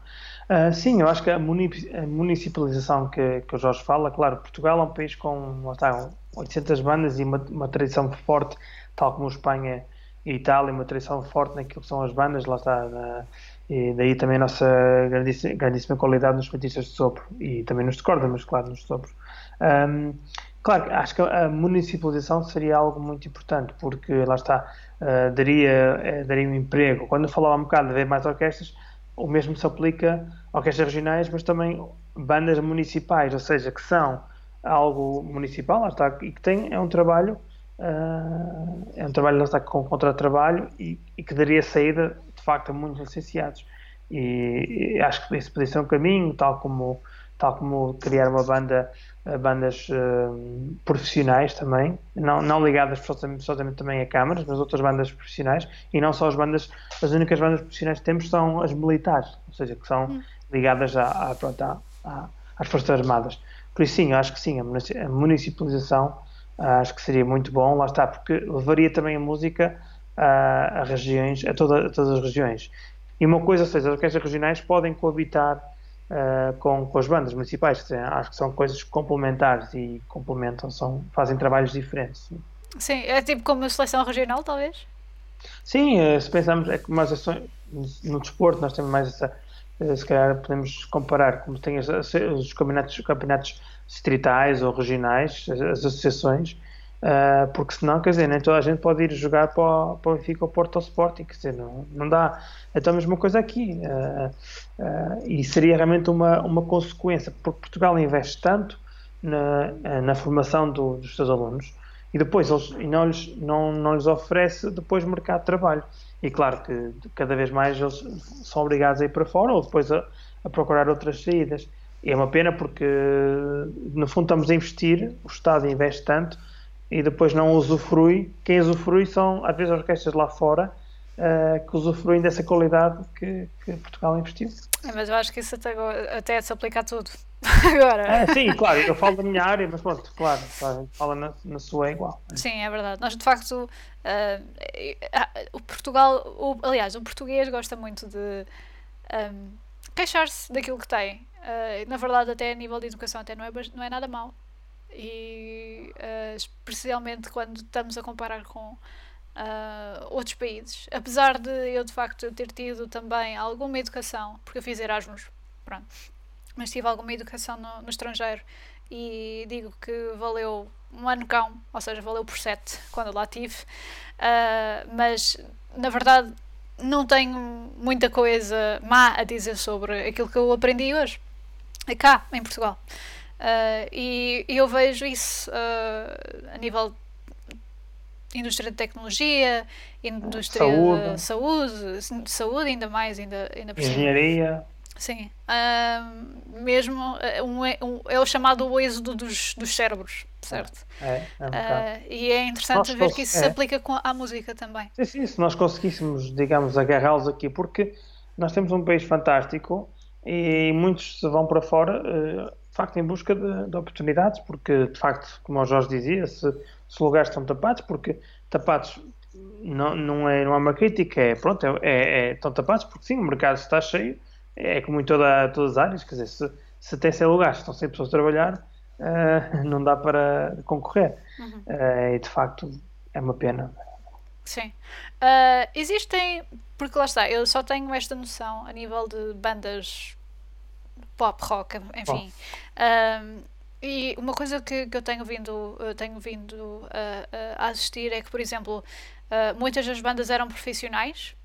Uh, sim, eu acho que a, municipalização que, que o Jorge fala, claro, Portugal é um país com está, 800 bandas e uma, uma tradição forte, tal como Espanha e Itália, uma tradição forte naquilo que são as bandas, lá está, na, e daí também a nossa grandíssima, grandíssima qualidade nos feitiços de sopro e também nos de mas claro, nos sopros. Um, claro, acho que a municipalização seria algo muito importante, porque lá está, uh, daria, uh, daria um emprego. Quando eu falava um bocado de haver mais orquestras, o mesmo se aplica a orquestras regionais, mas também bandas municipais, ou seja, que são algo municipal, lá está, e que tem, é um trabalho Uh, é um trabalho lá está com contrato de trabalho e, e, que daria saída facto a muitos licenciados e, e acho que isso podia ser um caminho tal como tal como criar uma banda bandas uh, profissionais também, não, não ligadas somente também a câmaras, mas outras bandas profissionais, e não só as bandas, as únicas bandas profissionais que temos são as militares, ou seja, que são hum. ligadas à, à, pronto, à, à, às Forças Armadas. Por isso, sim, acho que sim, a municipalização acho que seria muito bom, lá está, porque levaria também a música a, a regiões, a, toda, a todas as regiões. E uma coisa, ou seja, as orquestras regionais podem coabitar uh, com, com as bandas municipais. Dizer, acho que são coisas complementares e complementam, são, fazem trabalhos diferentes. Sim, é tipo como a seleção regional, talvez? Sim, uh, se pensarmos, é como as ações, no desporto nós temos mais essa, uh, se calhar podemos comparar como tem as, os campeonatos, campeonatos distritais ou regionais, as, as associações, Uh, porque senão, quer dizer, nem toda a gente pode ir jogar para o, para o Benfica ou Porto ou Sporting, quer dizer, não, não dá. Então a mesma coisa aqui. Uh, uh, e seria realmente uma, uma consequência, porque Portugal investe tanto na, na formação do, dos seus alunos e depois eles, e não, lhes, não, não lhes oferece depois mercado de trabalho. E claro que cada vez mais eles são obrigados a ir para fora ou depois a, a procurar outras saídas. E é uma pena porque, no fundo, estamos a investir, o Estado investe tanto e depois não usufrui. Quem usufrui são, às vezes, orquestras lá fora uh, que usufruem dessa qualidade que, que Portugal investiu. É, mas eu acho que isso até, até se aplica a tudo. Agora. É, sim, claro, eu falo da minha área, mas pronto, claro, fala na, na sua é igual. Sim, é verdade. Nós, de facto, uh, o Portugal, o, aliás, o português gosta muito de um, queixar-se daquilo que tem. Uh, na verdade, até a nível de educação, até não é, não é nada mau e uh, especialmente quando estamos a comparar com uh, outros países. Apesar de eu de facto ter tido também alguma educação, porque eu fiz Erasmus, pronto, mas tive alguma educação no, no estrangeiro e digo que valeu um ano cão, ou seja, valeu por sete quando lá tive, uh, mas na verdade não tenho muita coisa má a dizer sobre aquilo que eu aprendi hoje, cá em Portugal. Uh, e, eu vejo isso uh, a nível indústria de tecnologia, indústria saúde. de saúde, saúde ainda mais, ainda, ainda por Engenharia. Sim. Uh, mesmo um, um, é o chamado o êxodo dos, dos cérebros, certo? É, é um e é interessante Nós ver que isso é. se aplica com, à música também. Sim, sim, se nós conseguíssemos, digamos, agarrá-los aqui, porque nós temos um país fantástico e muitos se vão para fora facto em busca de, de, oportunidades, porque de facto, como o Jorge dizia, se, se lugares estão tapados, porque tapados não, não, é, não é uma crítica, é pronto, é, é, é, estão tapados porque sim, o mercado está cheio, é como em toda, todas as áreas, quer dizer, se, se tem 100 lugares, estão 100 pessoas a trabalhar, uh, não dá para concorrer. Uhum. Uh, e de facto é uma pena. Sim. Uh, existem, porque lá está, eu só tenho esta noção a nível de bandas pop, rock, enfim. Um, e uma coisa que, que eu tenho vindo, eu tenho vindo a, a, assistir é que, por exemplo, uh, muitas das bandas eram profissionais,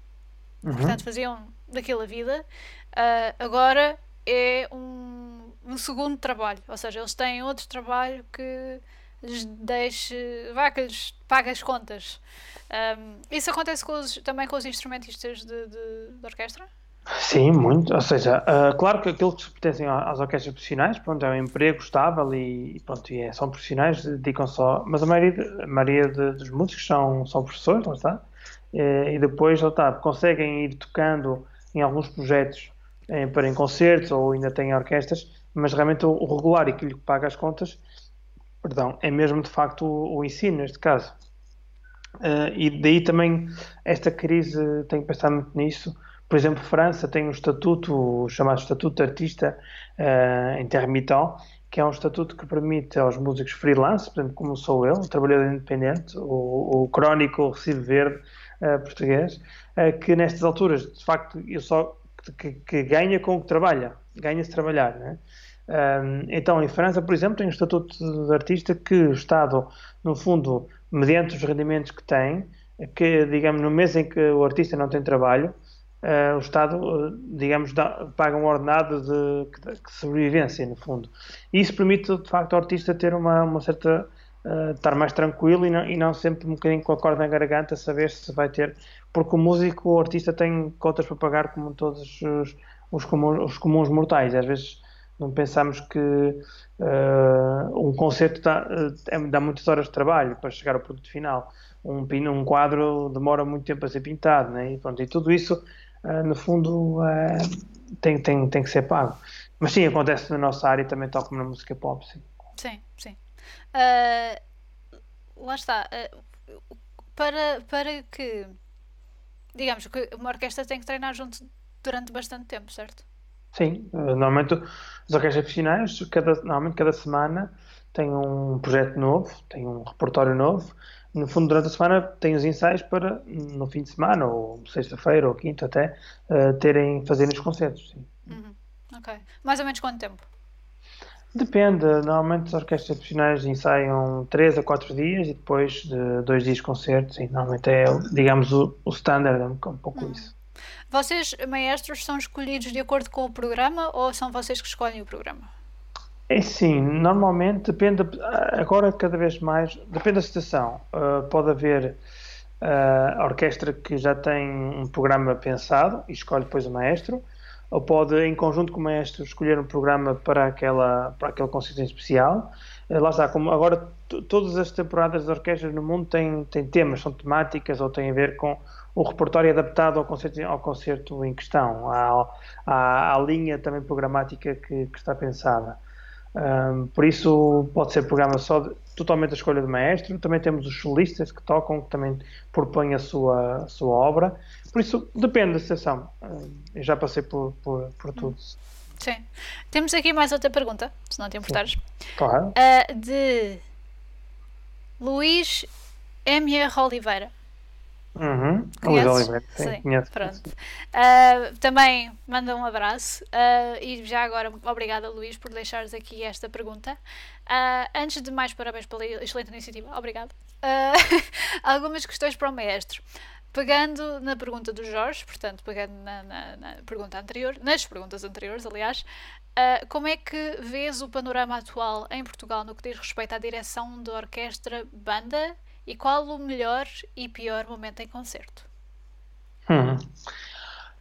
uhum. portanto faziam daquilo a vida. Uh, agora é um, um segundo trabalho, ou seja, eles têm outro trabalho que lhes deixe, vá, que lhes pague as contas. Um, isso acontece com os, também com os instrumentistas de, de, de orquestra? Sim, muito. Ou seja, uh, claro que aqueles que pertencem às orquestras profissionais, pronto, é um emprego estável e, pronto, e é, são profissionais, dedicam só. Mas a maioria, a maioria de, dos músicos são, são professores, lá está. E, e depois, lá está, conseguem ir tocando em alguns projetos em, para em concertos ou ainda têm orquestras, mas realmente o, o regular e que lhe paga as contas, perdão, é mesmo de facto o, o ensino, neste caso. Uh, e daí também esta crise, tenho que pensar muito nisso por exemplo, França tem um estatuto chamado Estatuto de Artista uh, Intermittent, que é um estatuto que permite aos músicos freelance, por exemplo, como sou eu, um trabalhador independente, o, o crónico, o recibo verde uh, português, uh, que nestas alturas, de facto, eu só que, que ganha com o que trabalha, ganha-se trabalhar, né? Então, em França, por exemplo, tem um estatuto de artista que o Estado, no fundo, mediante os rendimentos que tem, que, digamos, no mês em que o artista não tem trabalho, o Estado, uh, digamos, dá, paga um ordenado de, de, sobrevivência, no fundo. E isso permite, de facto, ao artista ter uma, uma certa. Uh, estar mais tranquilo e não, e não, sempre um bocadinho com a corda na garganta, saber se vai ter. Porque o músico, o artista, tem contas para pagar como todos os, os, comuns, os comuns mortais. Às vezes Não pensamos que uh, um concerto dá, dá muitas horas de trabalho para chegar ao produto final. Um, um quadro demora muito tempo a ser pintado, né? e, pronto, e tudo isso, no fundo, tem, tem, tem que ser pago. Mas sim, acontece na nossa área também, tal como na música pop, sim. Sim, sim. lá está. para, para que, digamos, que uma orquestra tem que treinar junto durante bastante tempo, certo? Sim, normalmente as orquestras profissionais, cada, normalmente cada semana tem um projeto novo, tem um repertório novo. No fundo, durante a semana tem os ensaios para, no fim de semana, ou sexta-feira, ou quinta até, uh, terem, fazerem os concertos. Sim. Uhum. Ok. Mais ou menos quanto tempo? Depende. Normalmente as orquestras profissionais ensaiam 3 a 4 dias e depois de dois dias de concertos. Sim, normalmente é, digamos, o, o standard, é um pouco uhum. isso. Vocês, maestros, são escolhidos de acordo com o programa ou são vocês que escolhem o programa? É sim, normalmente depende, agora cada vez mais, depende da situação. Uh, pode haver uh, a orquestra que já tem um programa pensado e escolhe depois o maestro, ou pode, em conjunto com o maestro, escolher um programa para, aquela, para aquele concerto em especial. Uh, lá está, como agora todas as temporadas das orquestras no mundo têm, têm temas, são temáticas ou têm a ver com o repertório adaptado ao concerto, ao concerto em questão, à, à, à linha também programática que, que está pensada. Um, por isso pode ser programa só de, totalmente a escolha do maestro. Também temos os solistas que tocam, que também propõem a sua, a sua obra. Por isso depende da sessão. Eu já passei por, por, por tudo. Sim. Temos aqui mais outra pergunta, se não te importares. Claro. Uh, de Luís M.R. Oliveira. Uhum. Luís Oliveira, sim, sim conheço. Pronto. Uh, também manda um abraço uh, e já agora, obrigada Luís por deixares aqui esta pergunta. Uh, antes de mais, parabéns pela excelente iniciativa, obrigado. algumas questões para o maestro. Pegando na pergunta do Jorge, portanto, pegando na, na, na pergunta anterior, nas perguntas anteriores, aliás, como é que vês o panorama atual em Portugal no que diz respeito à direção da orquestra, banda e qual o melhor e pior momento em concerto? Hum.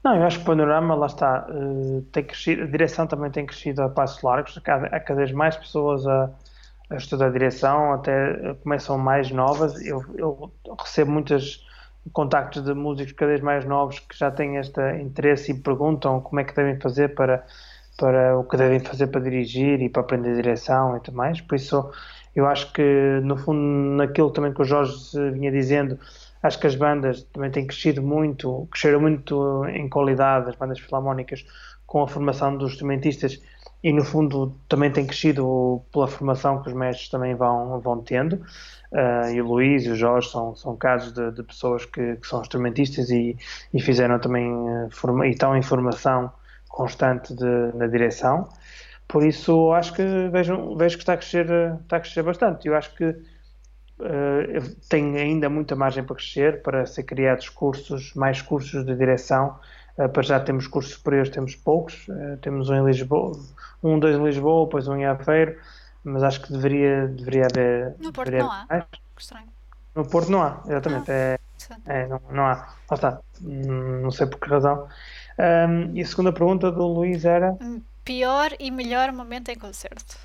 Não, eu acho que o panorama, lá está, uh, tem crescido, a direção também tem crescido a passos largos, há cada, vez mais pessoas a, a estudar direção, até começam mais novas. Eu, eu recebo muitos contactos de músicos cada vez mais novos que já têm este interesse e perguntam como é que devem fazer para, para o que devem fazer para dirigir e para aprender direção e tudo mais. Por isso, eu acho que, no fundo, naquilo também que o Jorge vinha dizendo, acho que as bandas também têm crescido muito, cresceram muito em qualidade, as bandas filarmónicas, com a formação dos instrumentistas e, no fundo, também têm crescido pela formação que os mestres também vão, vão tendo. Uh, e o Luís e o Jorge são, são casos de, de pessoas que, que, são instrumentistas e, e fizeram também, uh, forma, e estão em formação constante de, na direção. Por isso, acho que vejo, vejo que está a crescer, está a crescer bastante. Eu acho que uh, tem ainda muita margem para crescer, para ser criados cursos, mais cursos de direção. Uh, para já temos cursos superiores, temos poucos. Uh, temos um em Lisboa, um, dois em Lisboa, depois um em Aveiro, mas acho que deveria, deveria haver. No Porto não há. Mais. Que estranho. No Porto não há, exatamente. Ah, é, é, não, não há. Lá está. Não sei por que razão. Um, e a segunda pergunta do Luís era. Pior e melhor momento em concerto?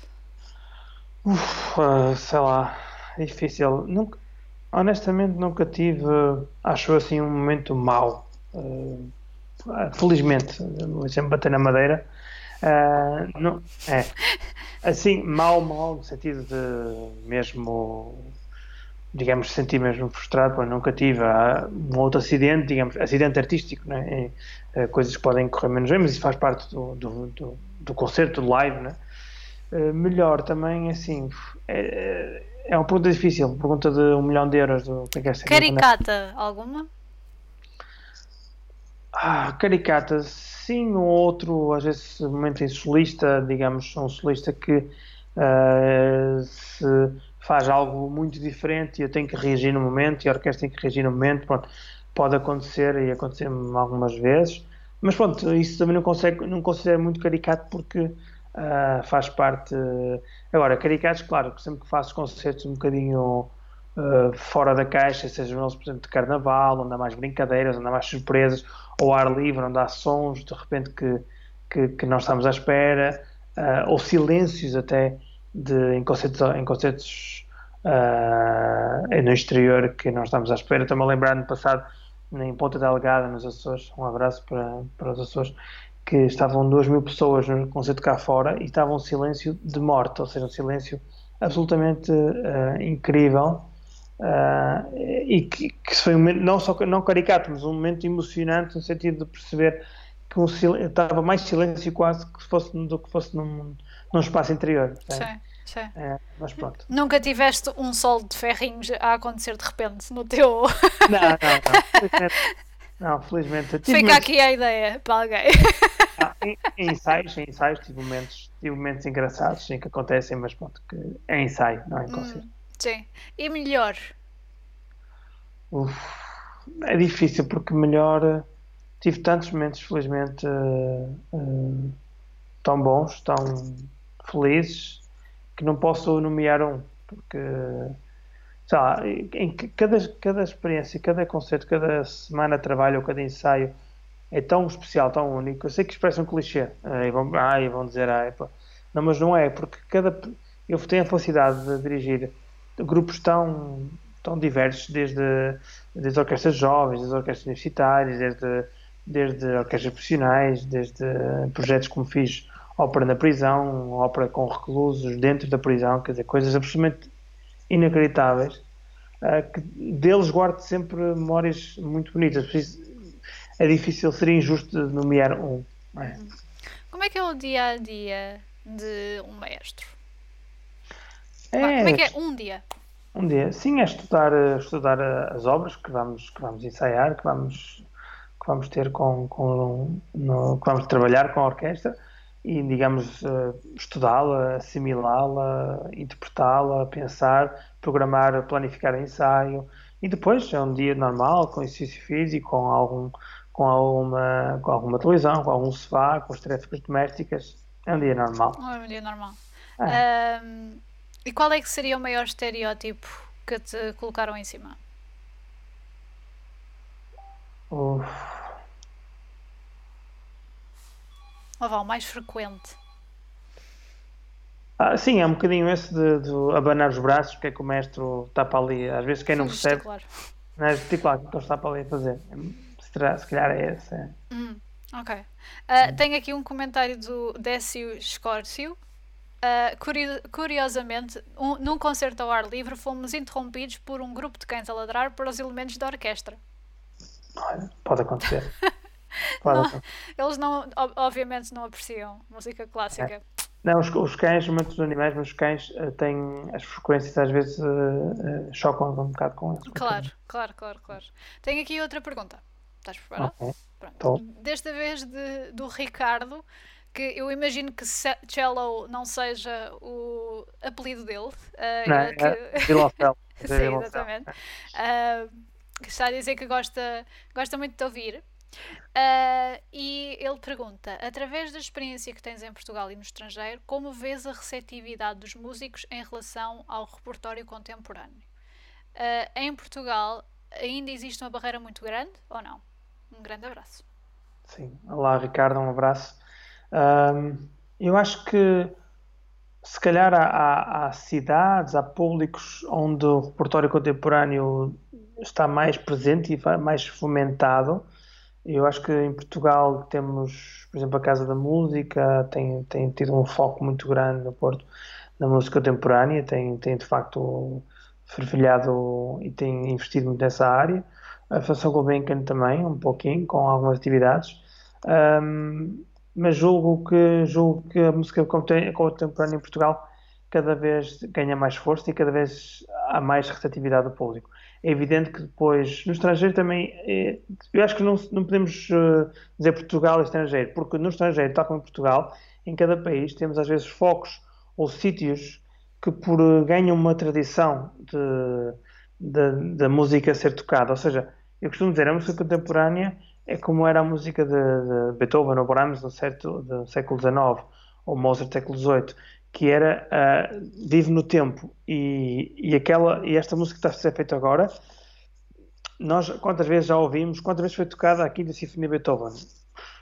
Uf, uh, sei lá, é difícil. Nunca, honestamente, nunca tive, acho assim, um momento mau. Uh, felizmente, sempre bater na madeira. Uh, não, é. Assim, mal, mal, no sentido de mesmo, digamos, sentir mesmo frustrado, pois nunca tive um outro acidente, digamos, acidente artístico, né? É, coisas que podem correr menos bem, mas isso faz parte do, do, do do concerto, do live, né? Uh, melhor também, assim, é, é uma pergunta difícil, pergunta de um milhão de euros. Do, que é que caricata, alguma? Ah, caricata, sim, ou outro, às vezes, momento em solista, digamos, um solista que uh, se faz algo muito diferente e eu tenho que reagir no momento e a orquestra tem que reagir no momento, pronto, pode acontecer e acontecer-me algumas vezes. Mas pronto, isso também não, consegue, não considero muito caricato porque uh, faz parte. Uh, agora, caricatos, claro, sempre que faço concertos um bocadinho uh, fora da caixa, sejam eles, por exemplo, de carnaval, onde há mais brincadeiras, onde há mais surpresas, ou ar livre, onde há sons de repente que, que, que não estamos à espera. uh, ou silêncios até de, em concertos, em concertos no exterior que nós estamos à espera. Estou-me a lembrar no passado, em Ponta Delgada, nos Açores, um abraço para, para os Açores, que estavam duas mil pessoas no concerto cá fora e estava um silêncio de morte, ou seja, um silêncio absolutamente uh, incrível. Uh, e que, que, foi um momento, não só não caricato, mas um momento emocionante no sentido de perceber que um estava mais silêncio quase que fosse, do que fosse num, num espaço interior. Sim, sim. É, mas pronto. Nunca tiveste um sol de ferrinhos a acontecer de repente no teu. Não, não, não. Felizmente, não, felizmente. Fica momentos... aqui a ideia para alguém. Ah, em, em, ensaios, em ensaios tive momentos, tive momentos engraçados sim, que acontecem, mas pronto, que é ensaio, não é em concerto. Hum, sim. E melhor? Uf, é difícil porque melhor tive tantos momentos, felizmente, uh, uh, tão bons, tão felizes, que não posso nomear um, porque sei lá, em cada, cada experiência, cada concerto, cada semana de trabalho ou cada ensaio é tão especial, tão único. Eu sei que expressa um clichê. Aí vão, vão dizer, ai, pá. não, mas não é, porque cada eu tenho a felicidade de dirigir grupos tão, tão diversos, desde, desde orquestras jovens, desde orquestras universitárias, desde desde orquestras profissionais, desde projetos como fiz ópera na prisão, ópera com reclusos dentro da prisão, quer dizer, coisas absolutamente inacreditáveis, uh, que deles guardo sempre memórias muito bonitas. É difícil, seria injusto nomear um. É? Como é que é o dia a dia de um maestro? É, Como é que é um dia? Um dia, sim, é estudar, estudar as obras que vamos, que vamos ensaiar, que vamos vamos ter com, com no, que vamos trabalhar com a orquestra e, digamos, uh, estudá-la, assimilá-la, interpretá-la, pensar, programar, planificar ensaio e depois é um dia normal, com exercício físico, com algum com alguma, com alguma televisão, com algum sofá, com as tarefas domésticas. É um dia normal. É um dia normal. É. Um, e qual é que seria o maior estereótipo que te colocaram em cima? Uf. Ou vá, o mais frequente? Ah, sim, é um bocadinho esse de, de abanar os braços, que é que o mestre tapa ali. Às vezes quem não percebe. Não é gesticular que ele está para ali a fazer. Se, se calhar é esse. É. Hum, ok. Uh, tenho aqui um comentário do Décio Escórcio. Uh, curiosamente, um, num concerto ao ar livre, fomos interrompidos por um grupo de cães a ladrar para os elementos da orquestra. Olha, pode acontecer. Pode não. Eles não, obviamente não apreciam música clássica. É. Não, os, os cães, muitos animais, mas os cães uh, têm as frequências às vezes uh, uh, chocam um bocado com eles. Claro, claro, claro, claro. Tenho aqui outra pergunta. Estás preparado? Okay. Pronto. Desta vez de, do Ricardo, que eu imagino que cello não seja o apelido dele. não, é, que... é Sim, exatamente. Uh, que está a dizer que gosta, gosta muito de ouvir. Uh, e ele pergunta: através da experiência que tens em Portugal e no estrangeiro, como vês a receptividade dos músicos em relação ao repertório contemporâneo? Uh, em Portugal ainda existe uma barreira muito grande ou não? Um grande abraço. Sim, olá Ricardo, um abraço. Um, eu acho que se calhar há, há, cidades, há públicos onde o repertório contemporâneo está mais presente e mais fomentado. Eu acho que em Portugal temos, por exemplo, a Casa da Música, tem, tem tido um foco muito grande no Porto na música contemporânea, tem, tem de facto fervilhado e tem investido muito nessa área. A Fundação Gulbenkian também, um pouquinho, com algumas atividades. Um, mas julgo que, julgo que a música contemporânea em Portugal cada vez ganha mais força e cada vez há mais receptividade do público. É evidente que depois, no estrangeiro também, é, eu acho que não, não podemos uh, dizer Portugal e estrangeiro, porque no estrangeiro, tal como em Portugal, em cada país temos às vezes focos ou sítios que por, uh, ganham uma tradição da música ser tocada. Ou seja, eu costumo dizer, a música contemporânea é como era a música de, de Beethoven ou Brahms no, certo, do século XIX ou Mozart do século XVIII que era uh, Vive no Tempo e, e, aquela, e esta música que está a ser feita agora, nós quantas vezes já ouvimos, quantas vezes foi tocada aqui da Sinfonia Beethoven?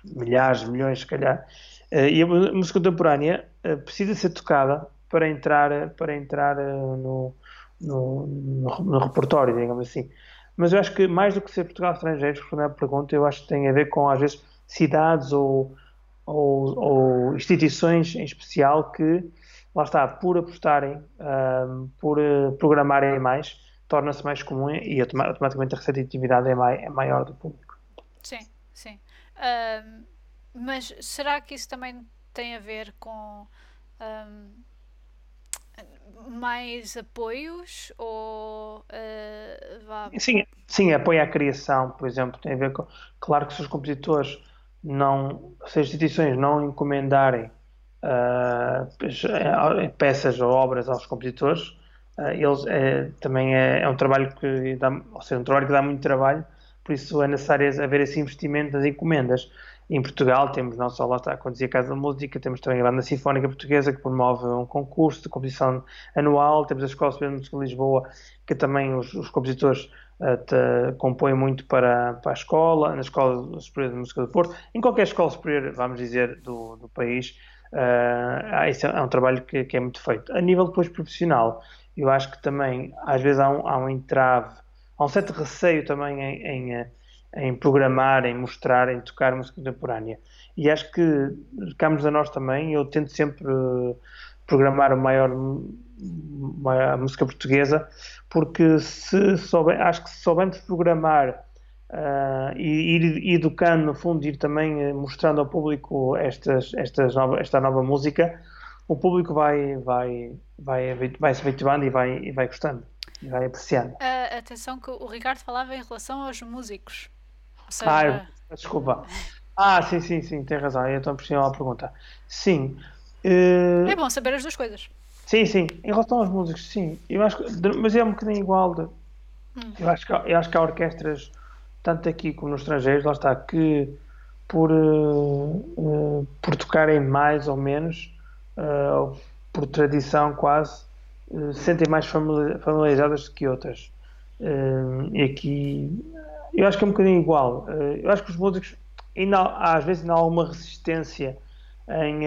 Milhares, milhões, se calhar. e a música contemporânea precisa ser tocada para entrar, para entrar no, no, no, no repertório, digamos assim. Mas eu acho que mais do que ser Portugal estrangeiro, responder à pergunta, eu acho que tem a ver com, às vezes, cidades ou, ou, ou instituições em especial que, lá está, por apostarem, um, por uh, programarem mais, torna-se mais comum e automaticamente a receptividade é, mai, é maior do público. Sim, sim. Um, mas será que isso também tem a ver com um, mais apoios ou uh, vá... sim, sim, apoio à criação, por exemplo, tem a ver com claro que se os compositores não, se as instituições não encomendarem uh, peças ou obras aos compositores, uh, eles é, também é, é, um trabalho que dá, ou seja, um trabalho que dá muito trabalho, por isso é necessário haver esse investimento das encomendas. Em Portugal temos não só lá está, quando dizia Casa da Música, temos também a Banda Sinfónica Portuguesa que promove um concurso de composição anual, temos a Escola Superior de Música de Lisboa, que também os, os compositores te, compõe muito para, para a escola, na Escola Superior de Música do Porto, em qualquer escola superior, vamos dizer, do, do país, uh, esse é um trabalho que, que, é muito feito. A nível depois profissional, eu acho que também, às vezes, há um, há um entrave, há um certo receio também em, em, em programar, em mostrar, em tocar música contemporânea. E acho que, ficamos a nós também, eu tento sempre programar o maior a música portuguesa, porque se souber, acho que se soubermos programar uh, e ir educando, no fundo, ir também mostrando ao público estas, estas nova, esta nova música, o público vai, vai, vai, vai se habituando e vai, e vai gostando e vai apreciando. Uh, atenção que o Ricardo falava em relação aos músicos. Seja... Ah, desculpa. Ah, sim, sim, sim, tem razão. Eu estou a pressionar a pergunta. Sim. Uh... É bom saber as duas coisas. Sim, sim. Em relação aos músicos, sim. Eu acho que, mas é um bocadinho igual. De, hum. eu, acho que, eu acho que há orquestras, tanto aqui como nos estrangeiros, lá está, que por, uh, uh, por tocarem mais ou menos, uh, por tradição quase, sentem mais familiarizadas que outras. e aqui, eu acho que é um bocadinho igual. eu acho que os músicos, ainda, às vezes, ainda há uma resistência em,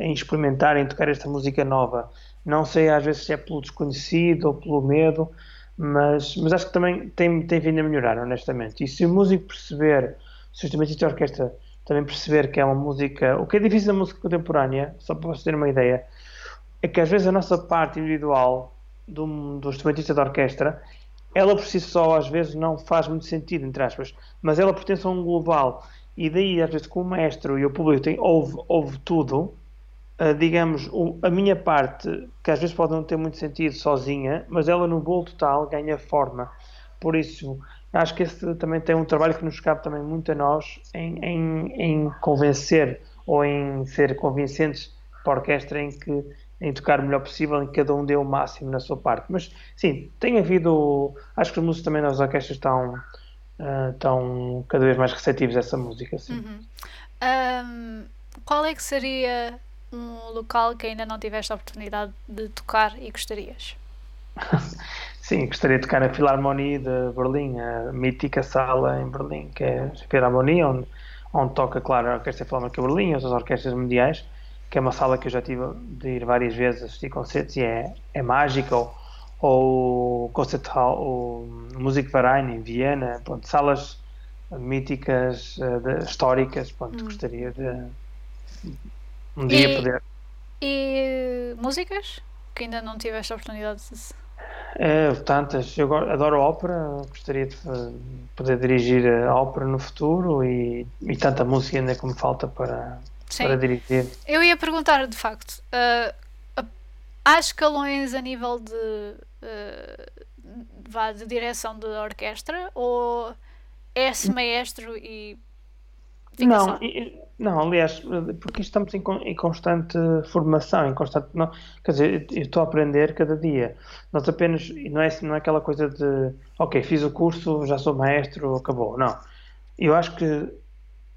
em experimentar, em tocar esta música nova. Não sei às vezes se é pelo desconhecido ou pelo medo, mas, mas acho que também tem, tem vindo a melhorar, honestamente. E se o músico perceber, se o instrumentista de orquestra também perceber que é uma música. O que é difícil na música contemporânea, só para vocês terem uma ideia, é que às vezes a nossa parte individual do, do instrumentista de orquestra, ela por si só às vezes não faz muito sentido, entre aspas, mas ela pertence a um global. E daí, às vezes, com o maestro e o público tem, ouve, ouve tudo, uh, digamos, o, a minha parte, que às vezes pode não ter muito sentido sozinha, mas ela no bolo total ganha forma. Por isso, acho que esse também tem um trabalho que nos cabe também muito a nós em, em, em convencer ou em ser convincentes para a orquestra em que em tocar o melhor possível, em que cada um dê o máximo na sua parte. Mas sim, tem havido. Acho que os músicos também nas orquestras estão, uh, estão cada vez mais receptivos a essa música. Sim. Uhum. Um, qual é que seria um local que ainda não tiveste a oportunidade de tocar e gostarias? Sim, gostaria de tocar na Philharmonie de Berlim, a mítica sala em Berlim, que é a Philharmonie, onde, onde toca, claro, a Orquestra Filarmónica de Berlim e as orquestras mundiais, que é uma sala que eu já tive de ir várias vezes assistir concertos e é, é mágica, ou, ou Concert Hall, o Musikverein em Viena, pronto, salas míticas, uh, de, históricas, pronto, hum. gostaria de um dia e, poder. E músicas? Que ainda não tive esta oportunidade de. É, tantas. Eu adoro ópera, gostaria de poder dirigir a ópera no futuro e, e tanta música ainda como falta para, para dirigir. Eu ia perguntar, de facto, uh, há escalões a nível de, uh, de direção de orquestra ou é-se maestro e não, não, aliás, porque estamos em, em, constante formação, em constante. Não, quer dizer, eu estou a aprender cada dia. Nós apenas. Não é, não é aquela coisa de. Ok, fiz o curso, já sou maestro, acabou. Não. Eu acho que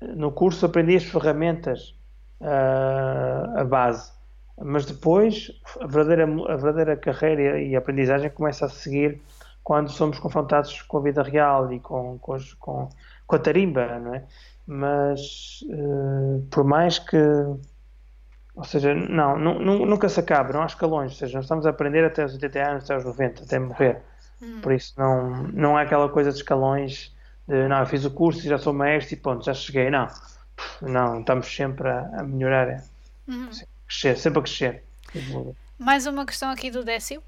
no curso aprendi as ferramentas, uh, a base. Mas depois a verdadeira, a verdadeira carreira e a aprendizagem começa a seguir quando somos confrontados com a vida real e com, com, com, com a tarimba, não é? Mas uh, por mais que Ou seja, não, nunca se acaba, não há escalões. Ou seja, nós estamos a aprender até os 80 anos, até os 90, até morrer. Hum. Por isso não, não há aquela coisa de escalões de não, eu fiz o curso e já sou maestro e ponto, já cheguei. Não, não, estamos sempre a, a melhorar. Uhum. Crescer, sempre a crescer. Mais uma questão aqui do Décio.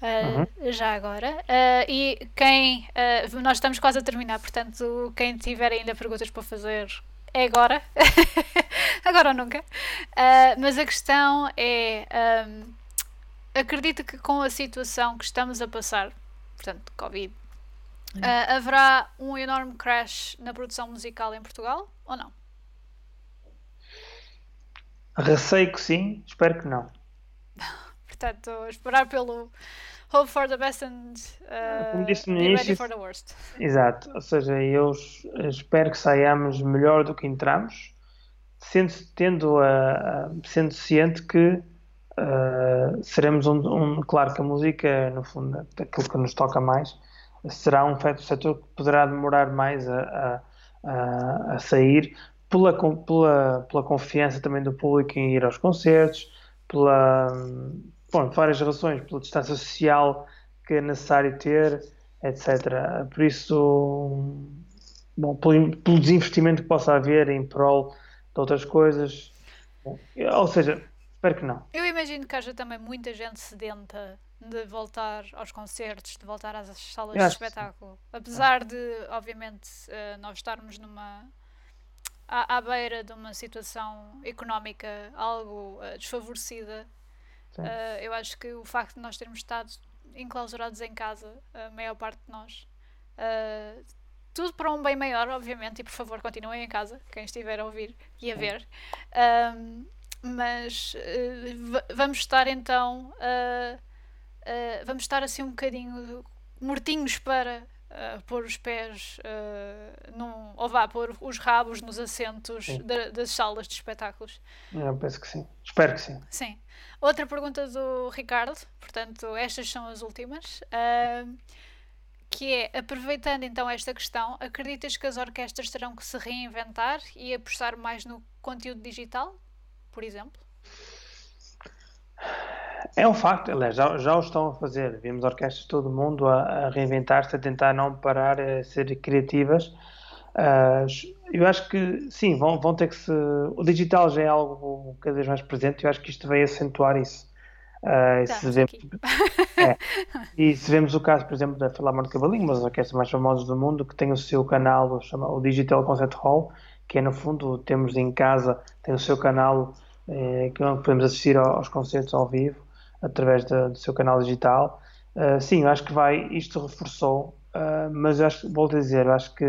Uh, uhum. já agora. Uh, e quem. Uh, nós estamos quase a terminar, portanto, quem tiver ainda perguntas para fazer é agora. agora ou nunca. mas a questão é. Um, acredito que com a situação que estamos a passar, portanto, Covid, haverá um enorme crash na produção musical em Portugal ou não? Receio que sim, espero que não. Portanto, esperar pelo hope for the best and uh, Como disse no be início, ready for the worst. Exato, ou seja, eu espero que saiamos melhor do que entramos, sendo, tendo a, a sendo ciente que uh, seremos um, um, Claro que a música, no fundo, aquilo que nos toca mais, será um setor que poderá demorar mais a, a, a sair pela, pela, pela confiança também do público em ir aos concertos, pela bom, várias razões, pela distância social que é necessário ter, etc. Por isso, bom, pelo, pelo desinvestimento que possa haver em prol de outras coisas. Bom, ou seja, espero que não. Eu imagino que haja também muita gente sedenta de voltar aos concertos, de voltar às salas de espetáculo. Apesar de, obviamente, eh, nós estarmos numa. À, à beira de uma situação económica algo uh, desfavorecida Uh, eu acho que o facto de nós termos estado enclausurados em casa, a maior parte de nós, uh, tudo para um bem maior, obviamente, e por favor continuem em casa, quem estiver a ouvir e a ver. Um, mas uh, vamos estar então, vamos estar assim um bocadinho mortinhos para uh, pôr os pés uh, num, ou vá pôr os rabos nos assentos das salas de espetáculos. Eu penso que sim. Espero que sim. Sim. Outra pergunta do Ricardo, portanto, estas são as últimas. Uh, que é, aproveitando então esta questão, acreditas que as orquestras terão que se reinventar e apostar mais no conteúdo digital, por exemplo? É um facto, aliás, já, já o estão a fazer. Vimos orquestras de todo o mundo a, a reinventar-se, a tentar não parar, a ser criativas. Uh, eu acho que sim, vão, vão ter que se. O digital já é algo cada vez mais presente, eu acho que isto vai acentuar isso. Uh, tá, se vemos, é, e se vemos o caso, por exemplo, da Filarmónica Cavalinho, uma das orquestras mais famosas do mundo, que tem o seu canal, chama, o Digital Concert Hall, que é no fundo, temos em casa, tem o seu canal eh, que podemos assistir aos concertos ao vivo através de, do seu canal digital. Uh, sim, acho que vai, isto reforçou, uh, mas acho, volto a dizer, acho que,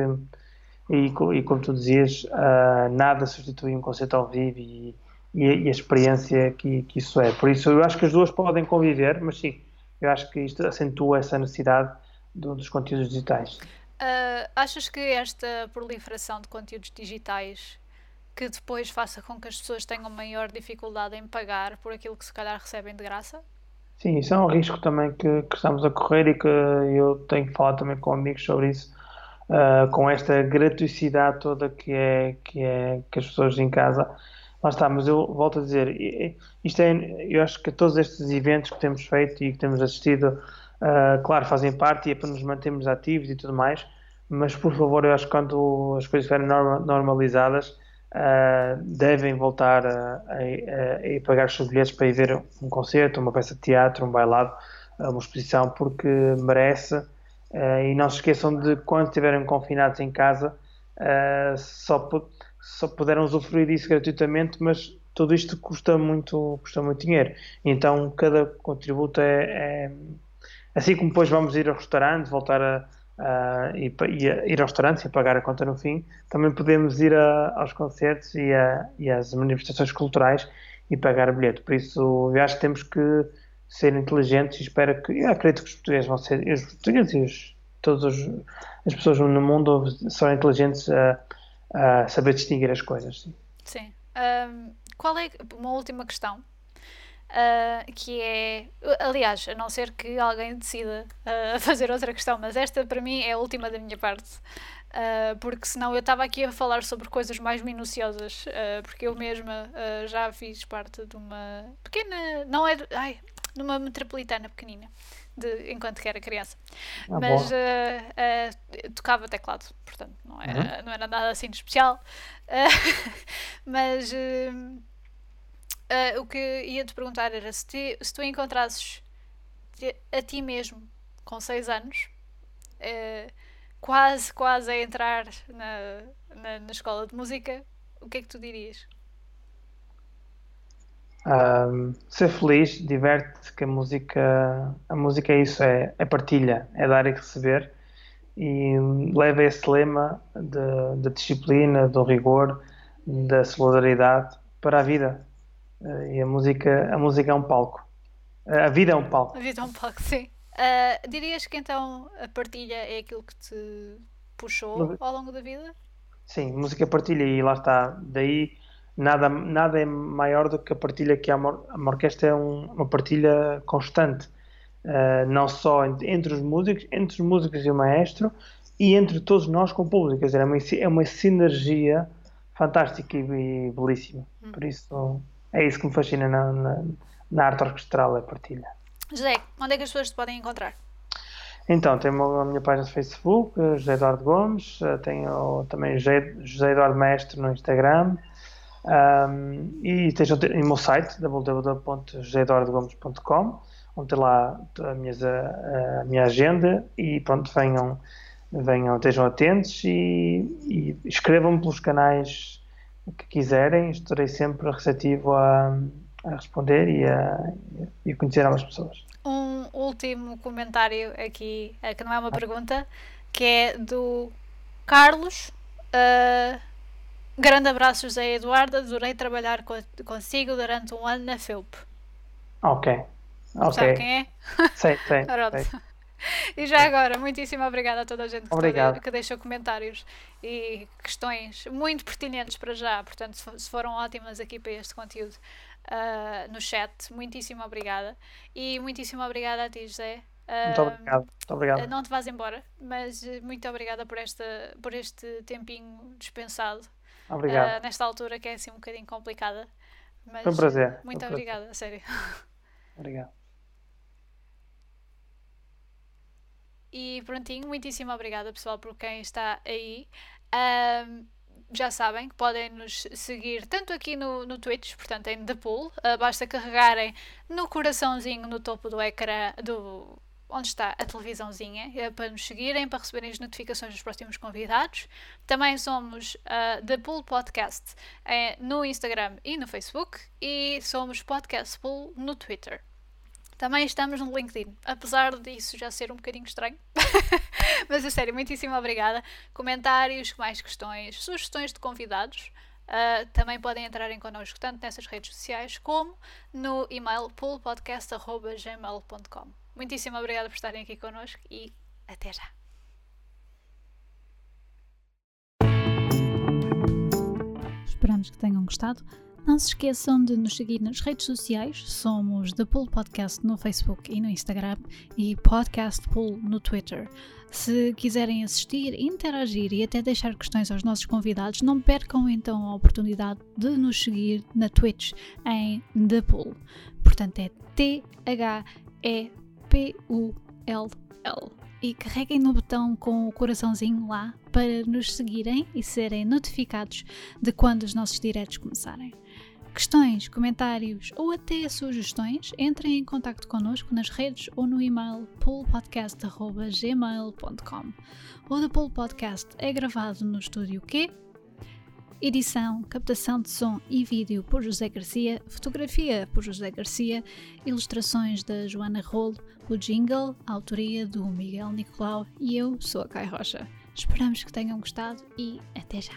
e, e como tu dizias, uh, nada substitui um concerto ao vivo e, e, e a experiência que, que, isso é. Por isso, eu acho que as duas podem conviver, mas sim, eu acho que isto acentua essa necessidade do, dos conteúdos digitais. achas que esta proliferação de conteúdos digitais que depois faça com que as pessoas tenham maior dificuldade em pagar por aquilo que se calhar recebem de graça? Sim, isso é um risco também que, que estamos a correr e que eu tenho que falar também com amigos sobre isso, uh, com esta gratuicidade toda que é, que é que as pessoas em casa. Lá está, mas eu volto a dizer, isto é, eu acho que todos estes eventos que temos feito e que temos assistido, uh, claro, fazem parte e é para nos mantermos ativos e tudo mais, mas por favor, eu acho que quando as coisas estiverem normalizadas, uh, devem voltar a, a, a, pagar os seus bilhetes para ir ver um concerto, uma peça de teatro, um bailado, uma exposição, porque merece. Uh, e não se esqueçam de quando estiverem confinados em casa, uh, só, só puderam usufruir disso gratuitamente, mas tudo isto custa muito, custa muito dinheiro. Então cada contributo é, é assim como depois vamos ir ao restaurante, voltar a e, e ir aos restaurantes e pagar a conta no fim, também podemos ir a, aos concertos e, e às manifestações culturais e pagar o bilhete. Por isso, eu acho que temos que ser inteligentes e espero que, eu acredito que os portugueses vão ser, os portugueses e os, todas as pessoas no mundo são inteligentes a, a saber distinguir as coisas. Sim. sim. Um, qual é uma última questão? Uh, que é, aliás, a não ser que alguém decida uh, fazer outra questão, mas esta para mim é a última da minha parte. Uh, porque senão eu estava aqui a falar sobre coisas mais minuciosas, porque eu mesma já fiz parte de uma pequena, não é, ai, numa metropolitana pequenina, de, enquanto que era criança. Ah, Mas tocava teclado, portanto não era, uhum. não era nada assim de especial. mas o que ia te perguntar era se, te, se tu encontrasses a ti mesmo com 6 anos quase, quase a entrar na, na, na escola de música, o que é que tu dirias? Um, ser feliz, diverte-te, que a música, a música é isso, é, é partilha, é dar e receber e leva esse lema da disciplina, do rigor, da solidariedade para a vida. E a música, a música é um palco. A vida é um palco. A vida é um palco, sim. Uh, dirias que então a partilha é aquilo que te puxou ao longo da vida? Sim, música partilha e lá está. Daí nada, nada é maior do que a partilha que há. A orquestra é um, uma partilha constante. Uh, não só entre os músicos, entre os músicos e o maestro e entre todos nós com o público. Quer dizer, é uma, é uma sinergia fantástica e, e belíssima. Hum. Por isso é isso que me fascina na, na, na arte orquestral, a partilha. José, onde é que as pessoas te podem encontrar? Então, tenho a minha página no Facebook, José Eduardo Gomes, eh, tenho também José, José Eduardo Mestre no Instagram um, e tenho o meu site www.joseeduardogomes.com onde tem lá a a, minha agenda e pronto, venham, venham estejam atentos e, e escrevam-me pelos canais que quiserem, estarei sempre receptivo a, a responder e a, e a conhecer novas pessoas. Um último comentário aqui, eh, que não é uma pergunta, que é do Carlos. Uh, grande abraço, José Eduardo. Adorei trabalhar co consigo durante um ano na FEUP. Ok. okay. Sabe quem é? Sei, sei. sei. E já agora, muitíssimo obrigada a toda a gente que, toda, que deixou comentários e questões muito pertinentes para já. Portanto, se foram ótimas aqui para este conteúdo uh, no chat, muitíssimo obrigada. E muitíssimo obrigada a ti, José. Uh, muito obrigado. Muito obrigado. Não te vás embora, mas muito obrigada por, esta, por este tempinho dispensado. Obrigado. Uh, nesta altura que é assim um bocadinho complicada. Mas Foi um prazer. Muito obrigada, prazer. sério. Obrigado. E prontinho, muitíssimo obrigada pessoal por quem está aí. Um, já sabem que podem nos seguir tanto aqui no, no Twitch, portanto em The Pool, uh, basta carregarem no coraçãozinho no topo do ecrã do onde está a televisãozinha uh, para nos seguirem, para receberem as notificações dos próximos convidados. Também somos uh, The Pool Podcast uh, no Instagram e no Facebook e somos Podcast Pool no Twitter. Também estamos no LinkedIn, apesar disso já ser um bocadinho estranho. Mas a sério, muitíssimo obrigada. Comentários, mais questões, sugestões de convidados. Uh, também podem entrar em connosco tanto nessas redes sociais como no e-mail poolpodcast.gmail.com. Muitíssimo obrigada por estarem aqui connosco e até já! Esperamos que tenham gostado. Não se esqueçam de nos seguir nas redes sociais. Somos The Pool Podcast no Facebook e no Instagram e Podcast Pool no Twitter. Se quiserem assistir, interagir e até deixar questões aos nossos convidados, não percam então a oportunidade de nos seguir na Twitch em The Pool. Portanto, é T-H-E-P-U-L-L e carreguem no botão com o coraçãozinho lá para nos seguirem e serem notificados de quando os nossos diretos começarem. Questões, comentários ou até sugestões, entrem em contato connosco nas redes ou no e-mail poolpodcast.gmail.com O The Pool Podcast é gravado no estúdio Q. Edição, captação de som e vídeo por José Garcia, fotografia por José Garcia, ilustrações da Joana Rolo, o jingle, autoria do Miguel Nicolau e eu sou a Kai Rocha. Esperamos que tenham gostado e até já!